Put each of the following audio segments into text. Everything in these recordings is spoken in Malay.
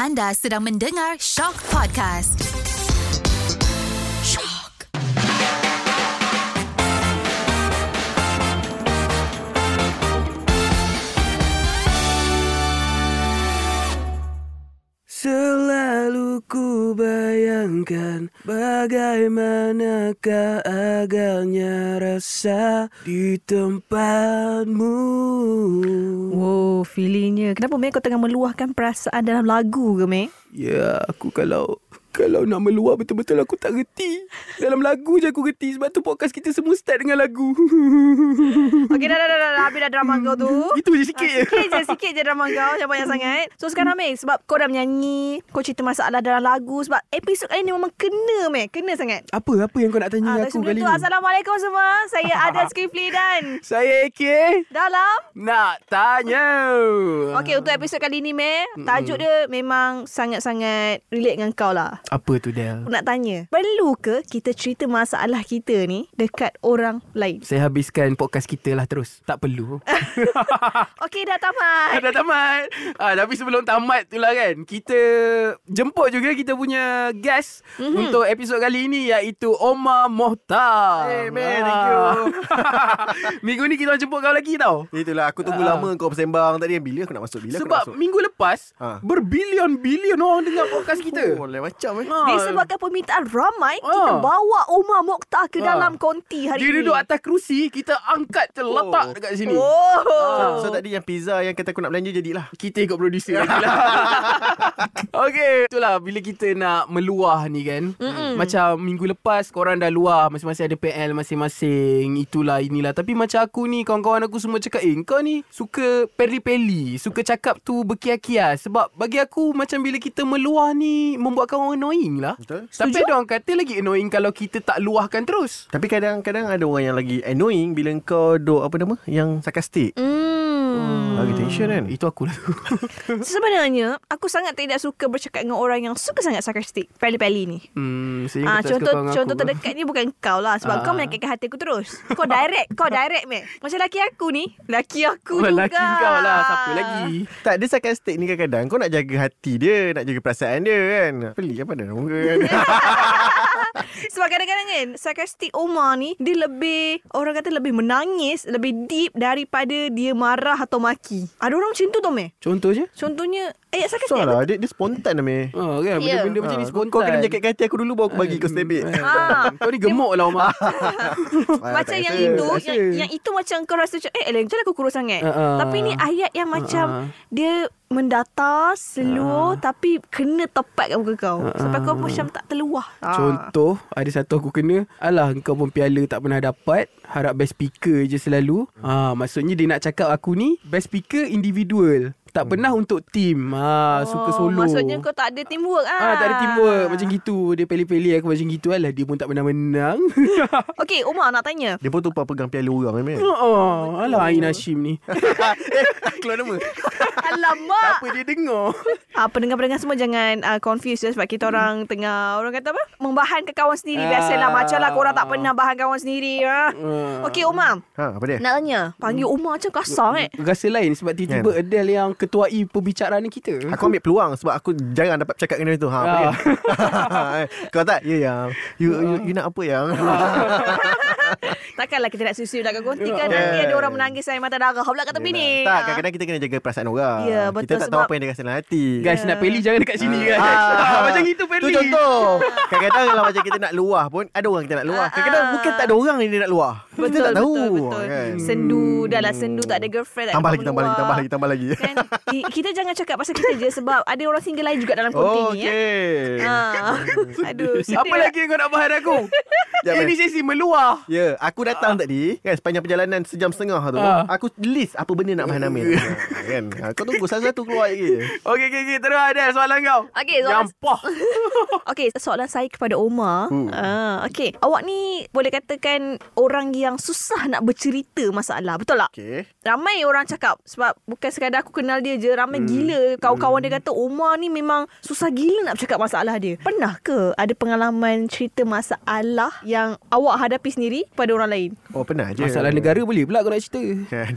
Anda sedang mendengar Shock Podcast. Shock. Selalu ku bayangkan bagaimanakah agaknya rasa di tempatmu. Wow, feelingnya. Kenapa Mek kau tengah meluahkan perasaan dalam lagu ke Mek? Ya, aku kalau kalau nak meluah betul-betul aku tak reti. Dalam lagu je aku reti sebab tu podcast kita semua start dengan lagu. Okey, dah, dah, dah, dah. Habis dah drama kau tu. Itu je sikit je. Sikit je, sikit je drama kau. Jangan banyak sangat. So, sekarang Mek, sebab kau dah menyanyi, kau cerita masalah dalam lagu. Sebab episod kali ni memang kena, Mek. Kena sangat. Apa apa yang kau nak tanya Ah, aku kali tu, ni? Assalamualaikum semua. Saya Adel Skifli dan Saya AK dalam nak tanya. Okey, untuk episod kali ni, Mek, tajuk dia memang sangat-sangat relate dengan kau lah. Apa tu Del? Aku nak tanya, perlu ke kita cerita masalah kita ni dekat orang lain? Saya habiskan podcast kita lah terus. Tak perlu. Okey, dah tamat. Dah tamat. Ah, tapi sebelum tamat tu lah kan, kita jemput juga kita punya guest Mhm. mm-hmm. untuk episod kali ini iaitu Omar Mohtar. Hey, man, thank you. Minggu ni kita jemput kau lagi tau. Itulah aku tunggu Ah. lama kau bersembang tadi Bila aku nak masuk Bila Sebab aku nak masuk minggu lepas Ha. berbilion-bilion orang dengar podcast kita. Oh lain macam eh Ah. Disebabkan permintaan ramai, Ah. kita bawa Umar Mokhtar ke Ah. dalam konti hari Dia ini. duduk atas kerusi, kita angkat terletak Oh. dekat sini. Oh. So, so tadi yang pizza yang kata aku nak belanja jadilah Kita ikut producer lagi lah Okay Itulah Bila kita nak meluah ni kan Mm-mm. Macam minggu lepas Korang dah luah Masing-masing ada PL Masing-masing Itulah inilah Tapi macam aku ni Kawan-kawan aku semua cakap Eh kau ni Suka peli-peli Suka cakap tu Berkias-kias Sebab bagi aku Macam bila kita meluah ni Membuatkan orang annoying lah. Betul. Tapi ada orang kata lagi annoying Kalau kita tak luahkan terus. Tapi kadang-kadang ada orang yang lagi annoying Bila kau duk apa nama Yang sarkastik. Hmm. Lagi tension kan Itu aku lah tu Sebenarnya, aku sangat tidak suka bercakap dengan orang yang suka sangat sarkastik. Peli-peli ni. Hmm, Ah, contoh contoh aku. terdekat ni bukan kau lah sebab Ah. kau menyakitkan hati aku terus. Kau direct, kau direct meh. Macam laki aku ni, laki aku Oh, juga. laki kau lah Siapa lagi Tak dia sarkastik ni kadang-kadang Kau nak jaga hati dia Nak jaga perasaan dia kan Pelik apa dah muka kan Sebab kadang-kadang kan sarkastik Omar ni dia lebih orang kata lebih menangis, lebih deep daripada dia marah atau maki. Ada orang macam tu tau meh. Contoh je Contohnya ayat sarkastik. So lah dia, dia spontan lah meh Oh kan Ya. Benda-benda macam ni Ah, spontan Kau kena jaga hati aku dulu Baru aku bagi kau Ah. Kau ni gemuk lah Omar Macam yang rasa. itu yang, yang itu macam kau rasa macam Eh Ellen Jangan aku kurus sangat Ah, ah. Tapi ni ayat yang macam Ah, ah. Dia mendatar Slow Tapi kena tepat kat muka kau. Sampai kau macam tak terluah. Ah. Contoh Ada satu aku kena Alah kau pun piala tak pernah dapat Harap best speaker je selalu. Ha, Maksudnya dia nak cakap aku ni Best speaker individual Tak pernah untuk team. Ha, Suka solo. Oh, Maksudnya kau tak ada teamwork ah. Ah, tak ada teamwork. Macam gitu. Dia peli-peli aku macam gitu. Alah dia pun tak pernah menang. Okey Umar nak tanya. Dia pun tumpah pegang piala orang meh oh, Alah Ain Hashim ni. Keluar nama. Alamak. Apa dia dengar? Ah, Pendengar-pendengar semua jangan uh, confuse ya, Sebab kita orang tengah Orang kata apa? Membahankan kawan sendiri. Biasalah Ah. Macam lah korang tak pernah Bahan kawan sendiri ah. Ah. Okey Umar. Ha apa dia? Nak tanya. Panggil Umar macam kasar eh. Rasa lain Sebab tiba-tiba Adele yang ketuai perbicaraan kita Aku ambil peluang sebab aku jarang dapat cakap dengan dia tu. Ha, Ah. Kau tak? Ya yang. You, you, you nak apa yang? Takkanlah kita nak susu nak konti kan Ya. Nanti ada orang menangis air mata darah Pula kat tepi ni tak, kadang-kadang kita kena jaga perasaan orang. Ya, Kita betul tak tahu sebab- apa yang dia rasa dalam hati. Guys nak peli Jangan dekat sini guys Ah, Macam gitu peli Tu contoh. Kadang-kadang kalau macam kita nak luah pun, ada orang kita nak luah. Kadang-kadang Ah. bukan tak ada orang yang dia nak luah. kita Betul, tak tahu. betul, betul. Kan? Sendu Dah lah sendu Tak ada girlfriend tak Tambah lagi, tambah lagi, tambah lagi, tambah lagi. kan? Kita jangan cakap pasal kita je Sebab ada orang single lain juga dalam konti Oh, ni ya. okay. Ha. Aduh Apa lagi yang kau nak bahan aku Ini eh. sesi meluah Ya, aku datang tadi kan sepanjang perjalanan sejam setengah tu. Ah. Aku list apa benda nak bahan Amir. Ha, kan? Kau tunggu satu-satu keluar lagi. Okey okey okey terus ada soalan kau Okey, soalan- Yang poh Okey, soalan saya kepada Omar. Hmm. Uh, Okey, awak ni boleh katakan orang yang yang susah nak bercerita masalah. Betul tak? Okay. Ramai orang cakap sebab bukan sekadar aku kenal dia je ramai hmm. gila kawan-kawan dia kata Omar ni memang susah gila nak bercakap masalah dia. Pernah ke ada pengalaman cerita masalah yang awak hadapi sendiri pada orang lain? Oh pernah je. Masalah negara boleh pula kau nak cerita. Kan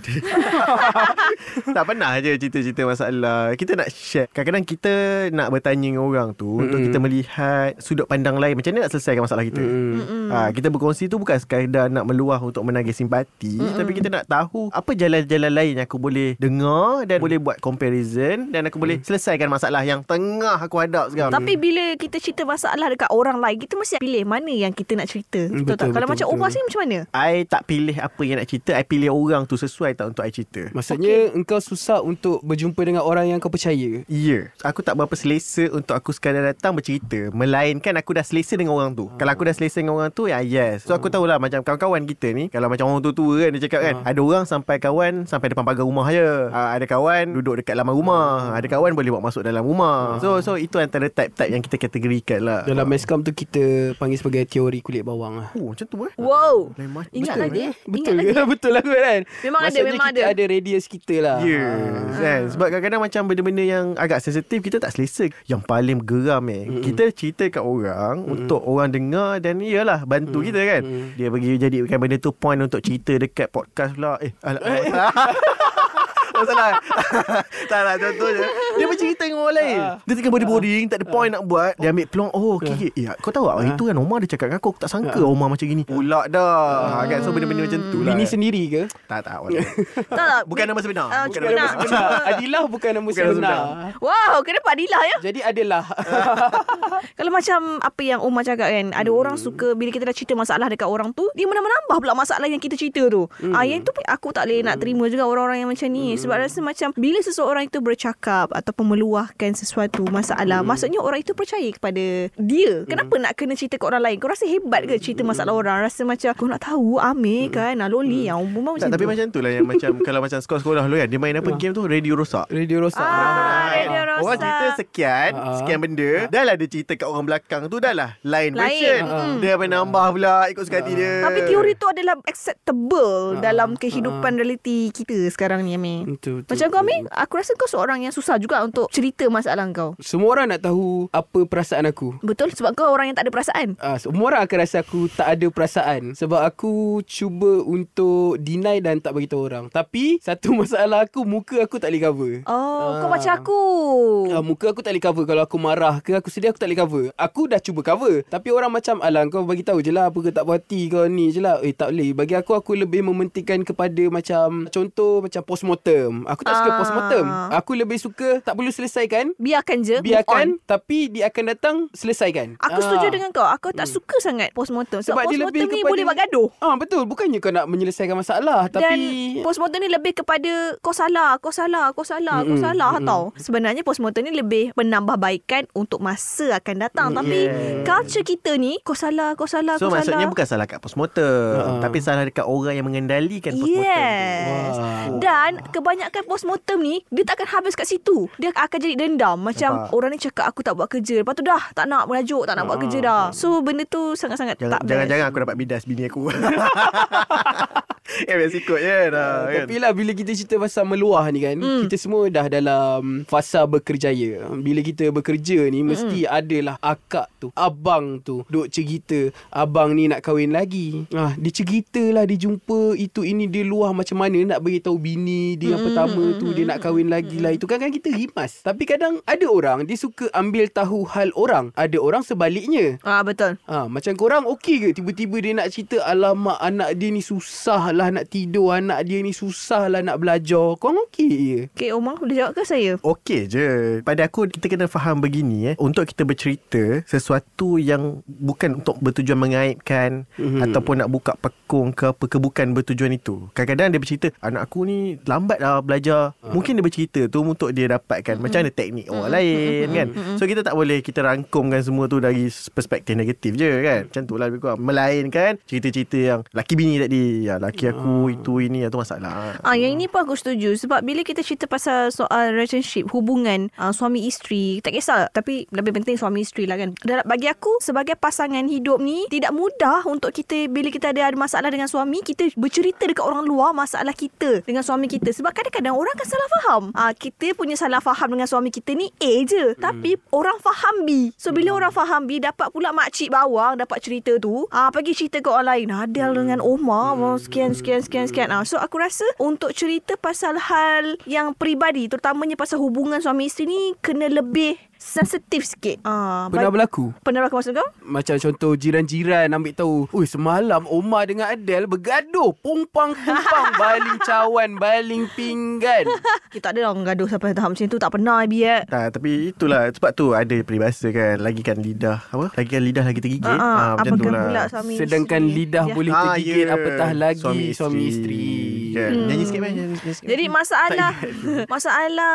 Tak pernah je cerita-cerita masalah Kita nak share Kadang-kadang kita Nak bertanya dengan orang tu mm Untuk kita melihat Sudut pandang lain Macam mana nak selesaikan masalah kita Mm. ha, Kita berkongsi tu Bukan sekadar nak meluah Untuk menagih simpati Mm-mm. Tapi kita nak tahu Apa jalan-jalan lain Yang aku boleh dengar Dan boleh buat comparison Dan aku boleh selesaikan masalah Yang tengah aku hadap sekarang Tapi bila kita cerita masalah dekat orang lain, kita mesti pilih mana yang kita nak cerita. Hmm, Betul, tak? betul, Kalau betul, macam betul. Omar sini macam mana? I tak pilih apa yang nak cerita I pilih orang tu Sesuai tak untuk I cerita Maksudnya okay. engkau susah untuk berjumpa dengan orang yang kau percaya. Ya yeah. Aku tak berapa selesa Untuk aku sekadar datang bercerita Melainkan aku dah selesa dengan orang tu Kalau aku dah selesa dengan orang tu Ya yes So aku tahulah Macam kawan-kawan kita ni Kalau macam orang tua-tua kan Dia cakap kan Ada orang sampai kawan Sampai depan pagar rumah je uh, Ada kawan Duduk dekat laman rumah Ada kawan boleh bawa masuk dalam rumah So so itu antara type-type Yang kita kategorikan lah Dalam meskom tu kita panggil sebagai teori kulit bawang lah. Oh macam tu eh Wow. Lain macam Ingat Betul lagi ke? eh. Betul Ingat ke? lagi. Betul lah kan? Memang ada, Maksudnya memang kita ada. ada radius kita lah. Ya yeah, kan? Sebab kadang-kadang macam benda-benda yang agak sensitif Kita tak selesa Yang paling geram eh mm Kita cerita kat orang mm Untuk orang dengar Dan iyalah Bantu mm kita kan Mm. Dia bagi jadikan benda tu point Untuk cerita dekat podcast pula Eh alah, alah, salah Oh salah Tak lah contohnya Dia bercerita dengan orang lain Ah. Dia tengah body-boarding Tak ada point nak buat Dia ambil peluang Oh okay, okay. Ya, Kau tahu tak Hari tu kan Omar dia cakap dengan aku Aku tak sangka Omar macam gini Pula dah kan? So benda-benda macam tu lah Bini sendiri ke? Tak tak. Tak tak. Bukan nama sebenar Ah, Bukan nama sebenar Benar. Adilah bukan nama sebenar. Wow, kenapa Adilah ya? Jadi adalah. Kalau macam apa yang Omar cakap kan, ada Hmm. orang suka bila kita dah cerita masalah dekat orang tu, dia menambah pula masalah yang kita cerita tu. Hmm. Ah, yang tu aku tak boleh nak terima juga orang-orang yang macam ni sebab rasa macam bila seseorang itu bercakap ataupun meluahkan sesuatu masalah, Hmm. maksudnya orang itu percaya kepada dia. Kenapa nak kena cerita ke orang lain? Kau rasa hebat ke cerita masalah orang? Rasa macam kau nak tahu Amir kan, ah, Loli yang umum macam Hmm. Tak, tapi tu. macam tu lah yang macam kalau macam sekolah-sekolah dulu kan dia main apa game tu radio rosak. Radio rosak. Ah, radio rosak. Orang cerita sekian, Ah. sekian benda, dah lah dia cerita kat orang belakang tu dah lah lain, Lain. version. Mm. Dia menambah pula ikut suka hati dia. Tapi teori tu adalah acceptable Ah, dalam kehidupan realiti kita sekarang ni Amir. Betul, betul, Macam kau betul. Amir, aku rasa kau seorang yang susah juga untuk cerita masalah kau. Semua orang nak tahu apa perasaan aku. Betul sebab kau orang yang tak ada perasaan. Ah, semua orang akan rasa aku tak ada perasaan sebab aku cuba untuk deny dan tak bagi tahu orang. Tapi satu masalah aku muka aku tak boleh cover. Oh, Ah. kau macam aku. Ah, muka aku tak boleh cover Kalau aku marah ke Aku sedih aku tak boleh cover Aku dah cuba cover Tapi orang macam Alah kau bagi tahu je lah Apa ke tak puas hati kau ni je lah Eh tak boleh Bagi aku Aku lebih mementingkan kepada Macam Contoh macam postmortem Aku tak suka Ah. postmortem Aku lebih suka Tak perlu selesaikan Biarkan je. Biarkan Tapi dia akan datang Selesaikan Aku Ah. setuju dengan kau. Aku tak suka sangat postmortem. Sebab, Sebab dia postmortem lebih ni kepada boleh buat gaduh. Ah betul Bukannya kau nak menyelesaikan masalah Dan Tapi postmortem ni lebih kepada kau salah, kau salah, kau salah, kau Mm-mm, salah mm-mm. tau. Sebenarnya postmortem ni lebih penambahbaikan untuk masa akan datang. Mm, Tapi yeah. culture kita ni kau salah, kau salah, So kau maksudnya salah. bukan salah kat postmortem Ha. Tapi salah dekat orang yang mengendalikan postmortem Yes. Wah. Dan kebanyakan postmortem ni dia tak akan habis kat situ. Dia akan jadi dendam. Macam Nampak? orang ni cakap aku tak buat kerja. Lepas tu dah tak nak merajuk, tak nak buat kerja dah. So benda tu sangat-sangat Jangan, tak jangan-jangan best. aku dapat bidas bini aku Eh biasa ikut je dah kan? Tapi lah bila kita cerita pasal meluah ni kan Hmm. Kita semua dah dalam fasa berkerjaya Bila kita bekerja ni Mesti adalah akak tu Abang tu Duk cerita Abang ni nak kahwin lagi ah, Dia cerita lah Dia jumpa itu ini Dia luah macam mana Nak beritahu bini Dia Hmm, pertama tu Dia nak kahwin lagi lah Itu kadang-kadang kita rimas Tapi kadang ada orang Dia suka ambil tahu hal orang Ada orang sebaliknya Ah betul. Ha, macam korang okey ke tiba-tiba dia nak cerita alamak anak dia ni susah lah nak tidur, anak dia ni susah lah nak belajar. Korang okey je? Okay Omar boleh jawab ke saya? Okey je Pada aku kita kena faham begini eh Untuk kita bercerita Sesuatu yang Bukan untuk bertujuan mengaibkan Mhm. Ataupun nak buka pekung ke apa ke Bukan bertujuan itu Kadang-kadang dia bercerita Anak aku ni lambat lah belajar Mungkin dia bercerita tu Untuk dia dapatkan Macam mana teknik orang lain kan? So kita tak boleh Kita rangkumkan semua tu Dari perspektif negatif je kan? Macam tu lah lebih kurang. Melainkan Cerita-cerita yang Laki bini tadi ya, Laki aku itu ini itu masalah. Ah, yang ini pun aku setuju. Sebab bila kita cerita pasal soal relationship, hubungan uh, suami isteri, tak kisah. Tapi lebih penting suami isteri lah kan. Dan bagi aku sebagai pasangan hidup ni tidak mudah untuk kita bila kita ada ada masalah dengan suami, kita bercerita dekat orang luar masalah kita dengan suami kita. Sebab kadang-kadang orang akan salah faham. Ah, kita punya salah faham dengan suami kita ni A je, tapi orang faham B. So bila orang faham B dapat pula makcik bawang dapat cerita tu, ah pergi cerita ke orang lain. Adel dengan Omar hmm. sekian sekian sekian sekian. Ah, so aku rasa untuk cerita pasal hal yang peribadi terutamanya pasal hubungan suami isteri ni kena lebih sensitif sikit. Ah, Pernah ba- berlaku? Pernah berlaku maksud kau? Macam contoh jiran-jiran ambil tahu. Ui semalam Omar dengan Adele bergaduh. Pumpang-pumpang. baling cawan, baling pinggan. Kita tak ada orang gaduh sampai tahap macam tu. Tak pernah, biar. Tak, tapi itulah sebab tu ada peribahasa kan lagi kan lidah apa lagi kan lidah lagi tergigit Ah, ah, Ah, macam tu apakah lah pula suami Sedangkan isteri? lidah Ya. boleh Ah, tergigit ya. apatah lagi suami isteri. kan. Hmm. nyanyi sikit man nyanyi, nyanyi sikit. Jadi masalah masalah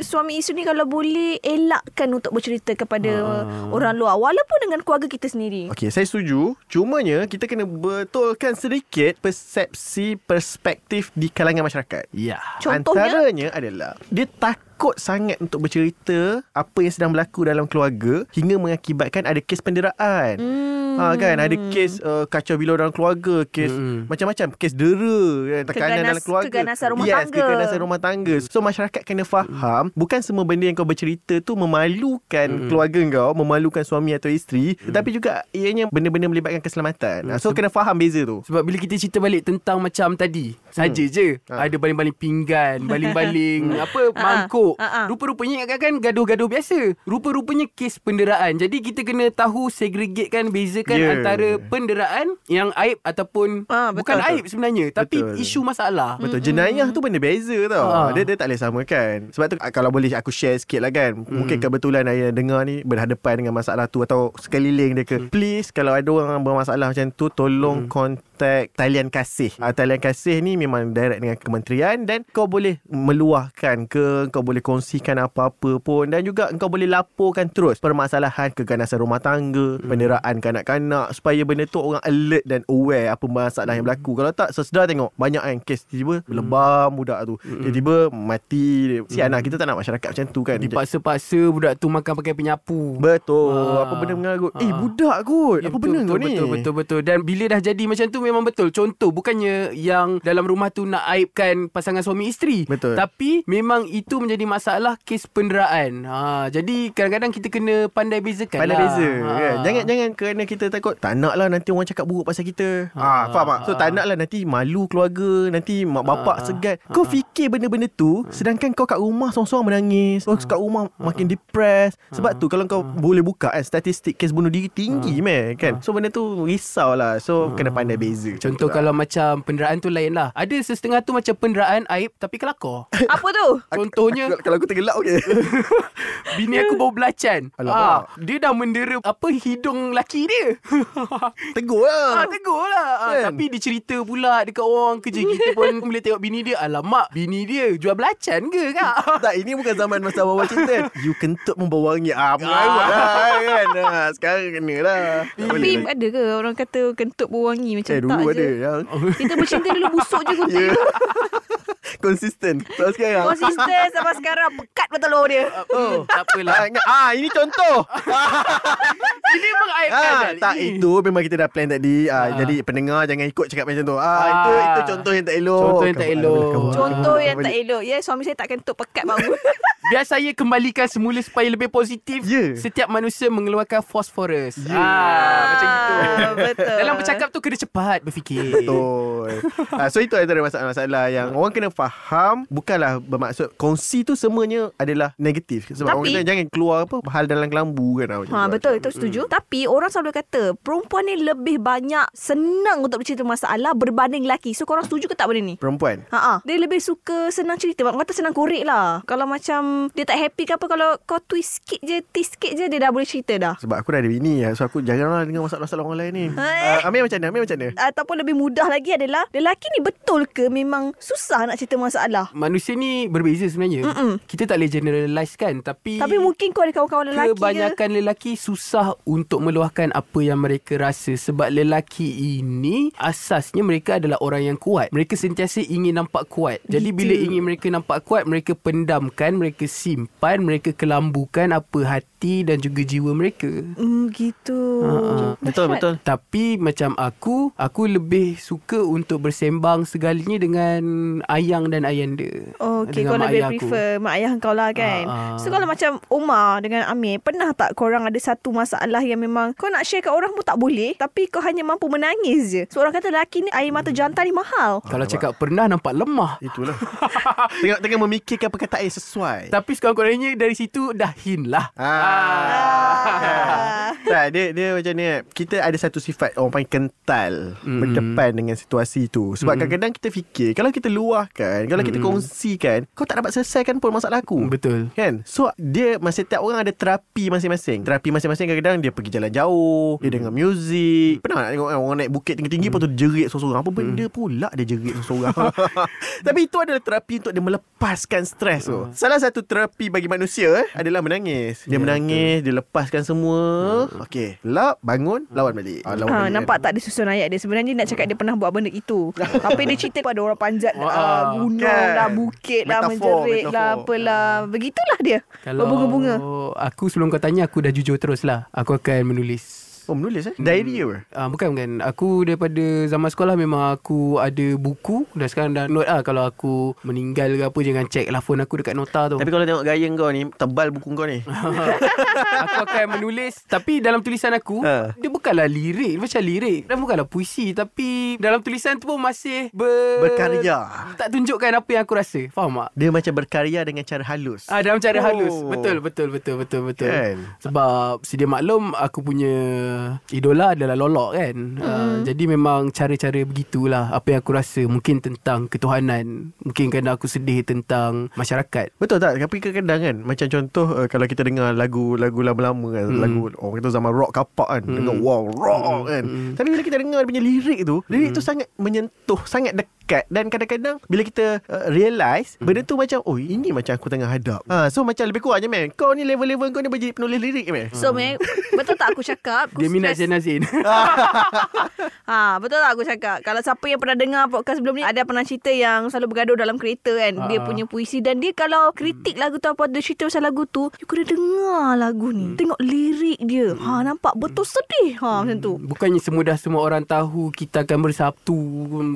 suami isteri ni kalau boleh elakkan untuk bercerita kepada Ah. orang luar walaupun dengan keluarga kita sendiri. Okey, saya setuju. Cumanya kita kena betulkan sedikit persepsi perspektif di kalangan masyarakat. Ya. Contohnya? Antaranya adalah dia takut sangat untuk bercerita apa yang sedang berlaku dalam keluarga hingga mengakibatkan ada kes penderaan. Hmm. Ha kan ada kes uh, kacau bilau dalam keluarga, kes Mm-mm. macam-macam, kes dera kan, tekanan Keganas- dalam keluarga. keganasan rumah yes, tangga. keganasan rumah tangga. So masyarakat kena faham bukan semua benda yang kau bercerita tu memalukan Mm-mm. keluarga kau, memalukan suami atau isteri, tetapi juga ianya benda-benda melibatkan keselamatan. Ha, so kena faham beza tu. Sebab bila kita cerita balik tentang macam tadi, saja je. Ha. Ada baling-baling pinggan, baling-baling apa mangkuk. Ha, ha. Rupa-rupanya ingatkan kan gaduh-gaduh biasa. Rupa-rupanya kes penderaan. Jadi kita kena tahu segregatekan bezakan Ya. antara penderaan yang aib ataupun Ah, betul, bukan betul. aib sebenarnya tapi Betul. isu masalah. Betul Jenayah tu benda beza tau Ah. Dia dia tak boleh samakan Sebab tu ah, Kalau boleh aku share sikit lah kan Mungkin kebetulan Ayah dengar ni Berhadapan dengan masalah tu Atau sekeliling dia ke Please Kalau ada orang bermasalah macam tu Tolong kontak Talian Kasih uh, Talian Kasih ni Memang direct dengan kementerian Dan kau boleh Meluahkan ke Kau boleh kongsikan apa-apa pun Dan juga Kau boleh laporkan terus Permasalahan Keganasan rumah tangga Penderaan kanak-kanak Supaya benda tu Orang alert dan aware Apa masalah yang berlaku Kalau tak Sesedar tengok Banyak kan kes Tiba-tiba Lebam budak tu Tiba-tiba mati Sian lah Kita tak nak masyarakat macam tu kan Dipaksa-paksa budak tu makan pakai penyapu. Betul Ah. Apa benda mengarut Eh Ah. budak kot Ya, Apa betul, benda betul, kau ni Betul, betul, betul. Dan bila dah jadi macam tu memang betul. Contoh, bukannya yang dalam rumah tu nak aibkan pasangan suami isteri. Betul. Tapi memang itu menjadi masalah kes penderaan. Ha, jadi kadang-kadang kita kena pandai bezakan Pandai lah. beza Ha. kan Jangan jangan kerana kita takut Tak nak lah nanti orang cakap buruk pasal kita Ha. ah, Faham tak So Ha. tak nak lah nanti malu keluarga Nanti mak bapak Ha. segan Kau fikir benda-benda tu Sedangkan kau kat rumah Seorang-seorang menangis Kau kat rumah makin depressed Sebab tu kalau kau boleh buka kan Statistik kes bunuh diri tinggi meh kan So benda tu risau lah So kena pandai beza Contoh kalau macam penderaan tu lain lah. Ada sesetengah tu macam penderaan aib tapi kelakar. Apa tu? Contohnya Kalau- Kalau aku tergelak okey bini aku bawa belacan. Alamak. Ah, dia dah mendera apa hidung laki dia. Tegur Ah, lah tegur lah. Ah, Kan? Tapi dia cerita pula dekat orang kerja kita pun boleh tengok bini dia. Alamak, bini dia jual belacan ke kak? tak, ini bukan zaman masa awal cinta kan. You kentut membawa wangi. Ah, mengarut lah kan. Ah, sekarang kena lah. Tapi boleh ada ke orang kata kentut berwangi macam Eh, tak dulu ada je. yang Kita bercinta dulu busuk je kentut Ya. Konsisten. Tak sekarang. Konsisten sampai sekarang pekat betul dia. Oh, tak apalah. Ah, ah, ini contoh. Ini mengaibkan ah, dah. tak itu memang kita dah plan tadi. Ah, Ah. Jadi pendengar jangan ikut cakap macam tu. Ah, Ah. itu itu contoh yang tak elok. Contoh yang tak elok. kamu- Contoh kamu- yang kamu- tak elok. Ya, suami saya tak kentut pekat bangun. Biar saya kembalikan semula supaya lebih positif. Ya. Setiap manusia mengeluarkan fosforus. Ya. Ah, macam gitu. Ah, Betul. Dalam bercakap tu kena cepat berfikir. Betul. ah, so itu antara masalah-masalah yang orang kena faham bukanlah bermaksud kongsi tu semuanya adalah negatif. Sebab Tapi- orang kata jangan keluar apa hal dalam kelambu kan. Ha tu. betul itu setuju. Tapi orang selalu kata perempuan ni lebih banyak senang untuk bercerita masalah berbanding lelaki. So korang setuju ke tak benda ni? Perempuan. Ha ah. Dia lebih suka senang cerita. Orang kata senang korek lah. Kalau macam dia tak happy ke apa kalau kau twist sikit je, twist sikit je dia dah boleh cerita dah. Sebab aku dah ada bini ya. So aku jarang lah dengar masalah-masalah orang lain ni. Uh, Amir macam mana? Amir macam mana? Ataupun lebih mudah lagi adalah lelaki ni betul ke memang susah nak cerita masalah? Manusia ni berbeza sebenarnya. Mm-mm. Kita tak boleh generalize kan. Tapi, Tapi mungkin kau ada kawan-kawan lelaki ke? kebanyakan lelaki susah untuk meluahkan apa yang mereka rasa. Sebab lelaki ini asasnya mereka adalah orang yang kuat. Mereka sentiasa ingin nampak kuat. Jadi Gitu. bila ingin mereka nampak kuat, mereka pendamkan, mereka simpan, mereka kelambukan apa hati dan juga jiwa mereka. Hmm, gitu. Ha, ha. Betul, betul. Tapi macam aku, aku lebih suka untuk bersembang segalanya dengan ayang dan ayanda. Oh, okay, Dengan kau mak lebih ayah aku. prefer mak ayah kau lah kan. Ah, ah. So kalau macam Omar dengan Amir, pernah tak korang ada satu masalah yang memang kau nak share kat orang pun tak boleh, tapi kau hanya mampu menangis je. So orang kata lelaki ni air mata jantan ni mahal. Kalau cakap pernah nampak lemah. Itulah. tengah tengah memikirkan perkataan yang sesuai. Tapi sekurang-kurangnya dari situ dah hin lah. Ah. tak, dia dia macam ni. Kita ada satu sifat orang paling kental Mm. berdepan dengan situasi tu. Sebab Mm. kadang-kadang kita fikir kalau kita luahkan, kalau kita Mm. kongsikan, kau tak dapat selesaikan pun masalah aku. Betul. Kan? So dia masih setiap orang ada terapi masing-masing. Terapi masing-masing kadang-kadang dia pergi jalan jauh, dia dengar muzik. Pernah nak tengok kan orang naik bukit tinggi-tinggi lepas tu dia jerit seorang-seorang. Apa benda pula dia jerit seorang-seorang. Tapi itu adalah terapi untuk dia melepaskan stres tu. Salah satu terapi bagi manusia eh, adalah menangis. Dia Ya, menangis, dia lepaskan semua. Okey, lap, bangun, lawan balik. Ah, lawan Ha, balik. nampak tak dia susun ayat dia Sebenarnya dia nak cakap dia pernah buat benda itu Tapi dia cerita pada orang panjat uh, Gunung kan. lah Bukit lah Metafor, Menjerit lah metafor. Apalah Begitulah dia Berbunga-bunga aku sebelum kau tanya aku dah jujur terus lah. Aku akan menulis. Oh, menulis eh? Diary apa? Ah bukan bukan. Aku daripada zaman sekolah memang aku ada buku dan sekarang dah note lah kalau aku meninggal ke apa jangan check lah phone aku dekat nota tu. Tapi kalau tengok gaya kau ni, tebal buku kau ni. aku akan menulis tapi dalam tulisan aku Ha. dia bukanlah lirik macam lirik dan bukanlah puisi tapi dalam tulisan tu pun masih ber Berkarya. tak tunjukkan apa yang aku rasa faham tak Dia macam berkarya dengan cara halus. Ah dalam cara Oh. halus. Betul betul betul betul betul. Kan? Sebab sedia maklum aku punya idola adalah Lolok kan. Mm. Uh, jadi memang cara-cara begitulah apa yang aku rasa mungkin tentang ketuhanan, mungkin kadang aku sedih tentang masyarakat. Betul tak? Tapi kadang-kadang kan Macam contoh uh, Kalau kita dengar lagu-lagu lama-lama kan Hmm. Lagu Orang kata zaman rock kapak kan Hmm. Dengar wow rock kan Hmm. Tapi bila kita dengar dia punya lirik tu Lirik tu sangat menyentuh Sangat dekat Dan kadang-kadang Bila kita uh, realise Hmm. Benda tu macam Oh ini macam aku tengah hadap ha, So macam lebih kurang je man Kau ni level-level kau ni Boleh jadi penulis lirik man So Meg Betul tak aku cakap aku Dia minat stress- Zainazin. Ha, betul tak aku cakap Kalau siapa yang pernah dengar podcast sebelum ni Ada pernah cerita yang selalu bergaduh dalam kereta kan Dia Ah. punya puisi Dan dia kalau kritik lagu tu Apa dia cerita pasal lagu tu You kena dengar lagu ni Tengok lirik dia Ha nampak betul sedih Ha macam tu Bukannya semudah semua orang tahu kita akan bersatu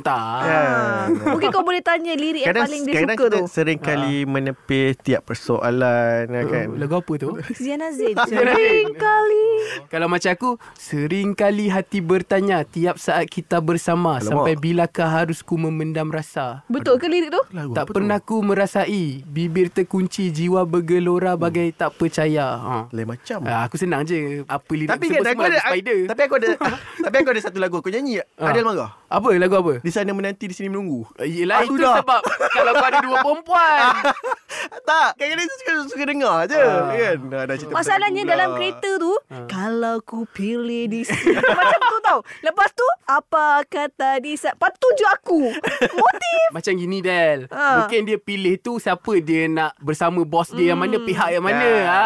tak. Ya. ha. Mungkin kau boleh tanya lirik yang Kadang, paling dia kadang suka kita tu sering kali menepis tiap persoalan kan. Uh, lagu apa tu? Zain Ziana Zain. Sering kali Kalau macam aku Sering kali hati bertanya Tiap saat kita bersama Alamak. Sampai bilakah harus ku memendam rasa Betul ke lirik tu? Lagu Tak apa tu? pernah ku merasai Bibir terkunci Jiwa bergelora Bagai tak percaya ha. Lain macam. Ah, aku senang je Apa lirik Tapi sebut kan aku ada lagu Spider Tapi aku ada Tapi aku ada satu lagu aku nyanyi Ah. Adel marah Apa lagu apa? Di sana menanti Di sini menunggu Yelah Ah, itu sudah. sebab Kalau kau ada dua perempuan Tak Kadang-kadang tu suka, suka dengar je Ah. Kan dah, dah cerita pasal Masalahnya dalam pula. kereta tu Kalau ku pilih di sini Macam tu tau Lepas tu Apa kata di Lepas tu tunjuk aku Motif Macam gini Del Ah. Mungkin dia pilih tu Siapa dia nak Bersama bos dia yang mana Pihak yang mana Ah.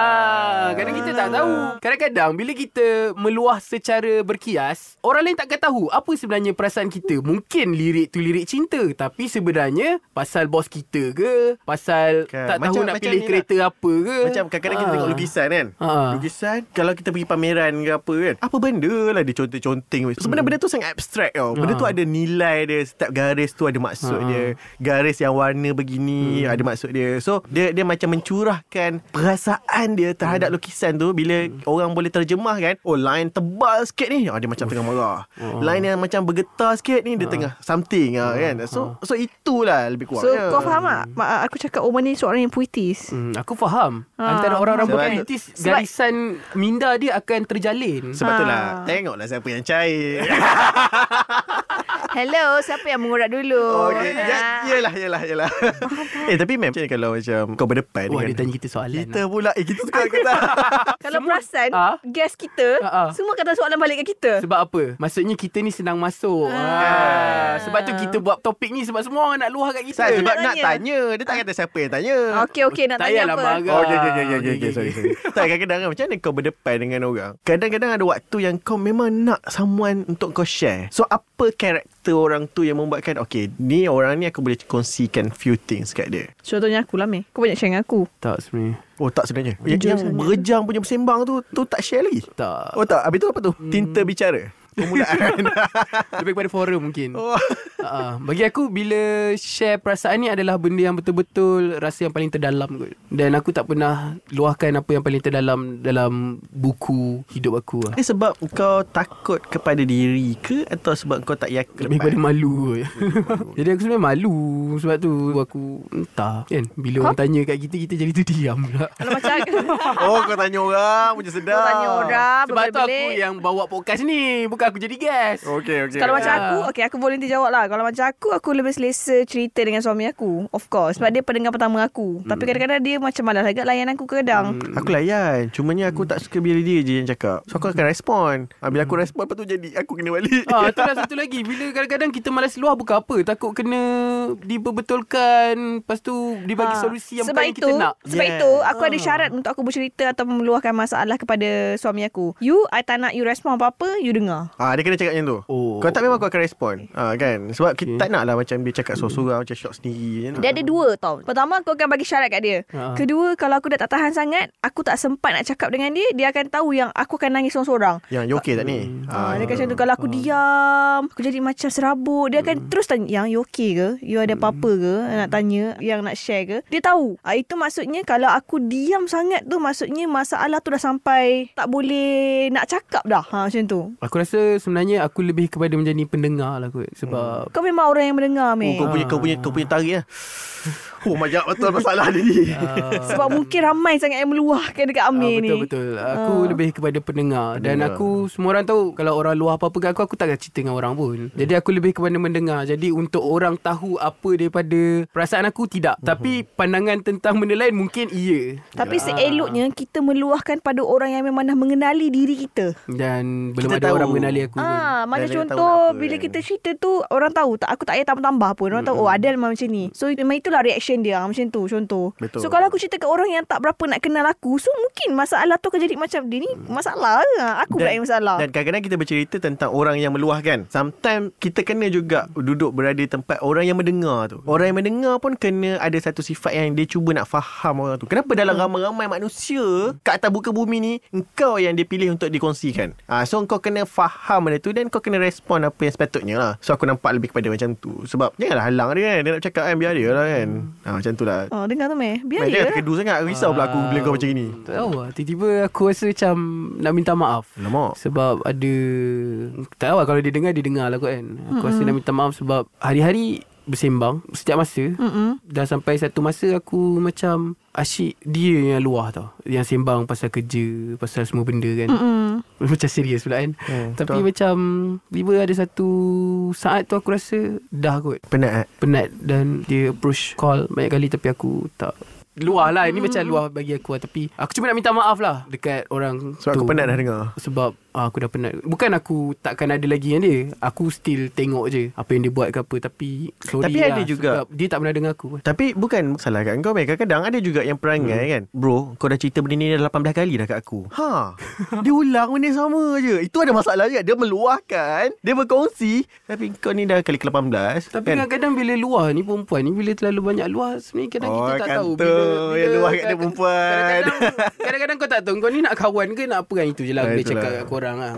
ha. Kadang kita tak tahu Kadang-kadang Bila kita Meluah secara berkias Orang lain takkan tahu Apa sebenarnya perasaan kita Mungkin lirik tu lirik cinta Tapi sebenarnya Pasal bos kita ke Pasal Kan. Tak tahu Macam- nak macam pilih ni kereta apa ke. Macam kadang-kadang kita Ah. tengok lukisan kan. Ah. Lukisan Kalau kita pergi pameran ke apa kan Apa benda lah dia conteng-conteng Sebenarnya benda tu sangat abstrak tau. Benda Ah. tu ada nilai dia Setiap garis tu ada maksud Ah. dia Garis yang warna begini Ada maksud dia. So dia dia macam mencurahkan Perasaan dia terhadap lukisan tu. Bila orang boleh terjemah kan Oh line tebal sikit ni. Ah, Dia macam tengah marah. Line yang macam bergetar sikit ni Dia tengah something ah, kan. So so itulah lebih kurang So kau faham tak? Aku cakap Omar ni seorang yang puitis Hmm, aku faham. Ah, Antara orang-orang sebab- sebab- garisan minda dia akan terjalin. Sebab tu Ah. lah Tengoklah siapa yang cair Hello, siapa yang mengurat dulu? Oh, okay. Ya, Ah. yelah, yelah, yelah. eh, tapi mem, macam kalau macam kau berdepan Wah, dengan... dia tanya kita soalan. Kita pula. Eh, kita suka kita. Kalau Semua- perasan, Ah? guest kita, ah. semua kata soalan balik kat kita. Sebab apa? Maksudnya kita ni senang masuk. Ah. Ah. Sebab tu kita buat topik ni sebab semua orang nak luah kat kita. Sat, sebab nak tanya. tanya. Dia tak kata siapa yang tanya. Okey, okey. Nak Tak tanya payahlah apa? marah. Oh, okay, okay, okay, okay, okay, Okay, sorry, okay. sorry. tak, kadang-kadang kan, macam mana kau berdepan dengan orang? Kadang-kadang ada waktu yang kau memang nak someone untuk kau share. So, apa karakter orang tu yang membuatkan, okay, ni orang ni aku boleh kongsikan few things kat dia. Contohnya aku lah, Meh. Kau banyak share dengan aku. Tak sebenarnya. Oh, tak sebenarnya. Yang, yang berejam punya bersembang tu, tu tak share lagi? Tak. Oh, tak. Habis tu apa tu? Tinta bicara. Permulaan. Lebih kepada forum mungkin. oh. Uh, bagi aku bila share perasaan ni adalah benda yang betul-betul rasa yang paling terdalam kot. Dan aku tak pernah luahkan apa yang paling terdalam dalam buku hidup aku lah. Ni sebab kau takut kepada diri ke atau sebab kau tak yakin? Lebih kepada malu kot. Jadi aku sebenarnya malu Sebab tu aku entah kan Bila orang tanya kat kita Kita jadi terdiam pula Kalau macam Oh, kau tanya orang punya sedap. kau tanya orang, Sebab tu aku yang bawa podcast ni Bukan aku jadi guest Okey, okey. Kalau macam Ah. aku Okay aku volunteer jawab lah. Kalau macam aku Aku lebih selesa cerita dengan suami aku. Of course Sebab dia pendengar pertama aku. Tapi kadang-kadang dia macam malas agak layan aku kadang. Aku layan. Cumanya aku tak suka Bila dia je yang cakap. So aku akan respon ha, Bila aku respon Lepas tu jadi Aku kena balik. Ah, tu lah satu lagi. Bila kadang-kadang kita malas luar bukan apa? Takut kena diperbetulkan Lepas tu dibagi Ah, solusi yang sebab bukan itu, kita nak. Sebab Yeah. itu Aku ada Ah. syarat Untuk aku bercerita Atau meluahkan masalah Kepada suami aku. You I tak nak you respon apa-apa You dengar Ah, Dia kena cakap macam tu. Oh. Kalau tak memang aku akan respon ah, kan? Sebab kita Okay. tak nak lah Macam dia cakap sorang-sorang Macam shock sendiri. Dia ada dua tau. Pertama aku akan bagi syarat kat dia. Ha. Kedua Kalau aku dah tak tahan sangat Aku tak sempat nak cakap dengan dia Dia akan tahu yang Aku akan nangis seorang-seorang Yang you okay tak ni? Ah, dia akan macam tu. Kalau aku diam Aku jadi macam serabut Dia Hmm. akan terus tanya Yang you okay ke? You ada apa-apa ke? Nak tanya Yang nak share ke? Dia tahu. Ah, Itu maksudnya Kalau aku diam sangat tu Maksudnya masalah tu dah sampai Tak boleh Nak cakap dah. Ha, Macam tu. Aku rasa sebenarnya Aku lebih kepada menjadi pendengar lah kot Sebab Kau memang orang yang mendengar Oh, meh kau punya kau punya kau punya tarik lah. Oh, banyak betul masalah ni. Sebab mungkin ramai sangat yang meluahkan dekat Amir ni betul betul. Aku Ah. lebih kepada pendengar dan Pendengar. aku semua orang tahu kalau orang luar apa-apa kat aku aku takkan cerita dengan orang pun. Jadi aku lebih kepada mendengar. Jadi untuk orang tahu apa daripada perasaan aku tidak. Mhm. Tapi pandangan tentang benda lain mungkin iya. Tapi seeloknya Kita meluahkan pada orang yang memang dah mengenali diri kita Dan belum Kita ada tahu. orang mengenali aku pun. Ah, macam Dan contoh bila kan. kita cerita tu orang tahu tak aku tak payah tambah-tambah pun. Orang tahu oh Adel memang macam ni. So memang itulah reaction dia ah, macam tu contoh. Betul. So kalau aku cerita ke orang yang tak berapa nak kenal aku, so mungkin masalah tu akan jadi macam dia ni masalah ke? Aku pula yang masalah. Dan kadang-kadang kita bercerita tentang orang yang meluahkan. Sometimes kita kena juga duduk berada tempat orang yang mendengar tu. Orang yang mendengar pun kena ada satu sifat yang dia cuba nak faham orang tu. Kenapa dalam ramai-ramai manusia kat atas buka bumi ni engkau yang dipilih untuk dikongsikan. Ah so kau kena faham benda tu dan kau kena respon apa yang sepatutnya lah. So aku nampak lebih kepada macam tu. Sebab janganlah halang dia kan. Dia nak cakap kan biar dia lah kan. Ah macam tu lah. Oh, dengar tu meh. Biar dia dia. terkedu sangat. Risau pula aku bila kau macam ni. Tak tahu lah. Tiba-tiba aku rasa macam nak minta maaf. Alamak. Sebab ada Tak tahu lah Kalau dia dengar Dia dengar lah kot kan Aku rasa nak minta maaf Sebab hari-hari Bersembang Setiap masa Mm-mm. Dah sampai satu masa Aku macam Asyik dia yang luah tau Yang sembang pasal kerja Pasal semua benda kan Mm-mm. Macam serius pula kan Hmm, Tapi betul. macam Tiba ada satu Saat tu aku rasa Dah kot Penat? Penat Dan dia approach call Banyak kali Tapi aku tak Luah lah Ini macam luah bagi aku lah Tapi Aku cuma nak minta maaf lah Dekat orang Sebab tu aku penat dah dengar. sebab ah, aku dah penat. Bukan aku takkan ada lagi dengan dia. Aku still tengok je apa yang dia buat ke apa. Tapi sorry Tapi lah, ada juga- sebab dia tak pernah dengar aku. Tapi bukan salah kat kau Mek. Kadang-kadang ada juga yang perangai hmm. kan Bro kau dah cerita benda ni dah 18 kali dah kat aku Ha Dia ulang benda yang sama je Itu ada masalah je Dia meluahkan Dia berkongsi Tapi kau ni dah kali ke-18 Tapi kan? kadang-kadang bila luah ni perempuan ni bila terlalu banyak luah sebenarnya kadang Oh, kita tak kan tahu tu, yang luah kat dia perempuan. Kadang-kadang, kadang-kadang kau tak tahu kau ni nak kawan ke nak apa kan itu je lah Ah, boleh itulah. cakap kat korang lah.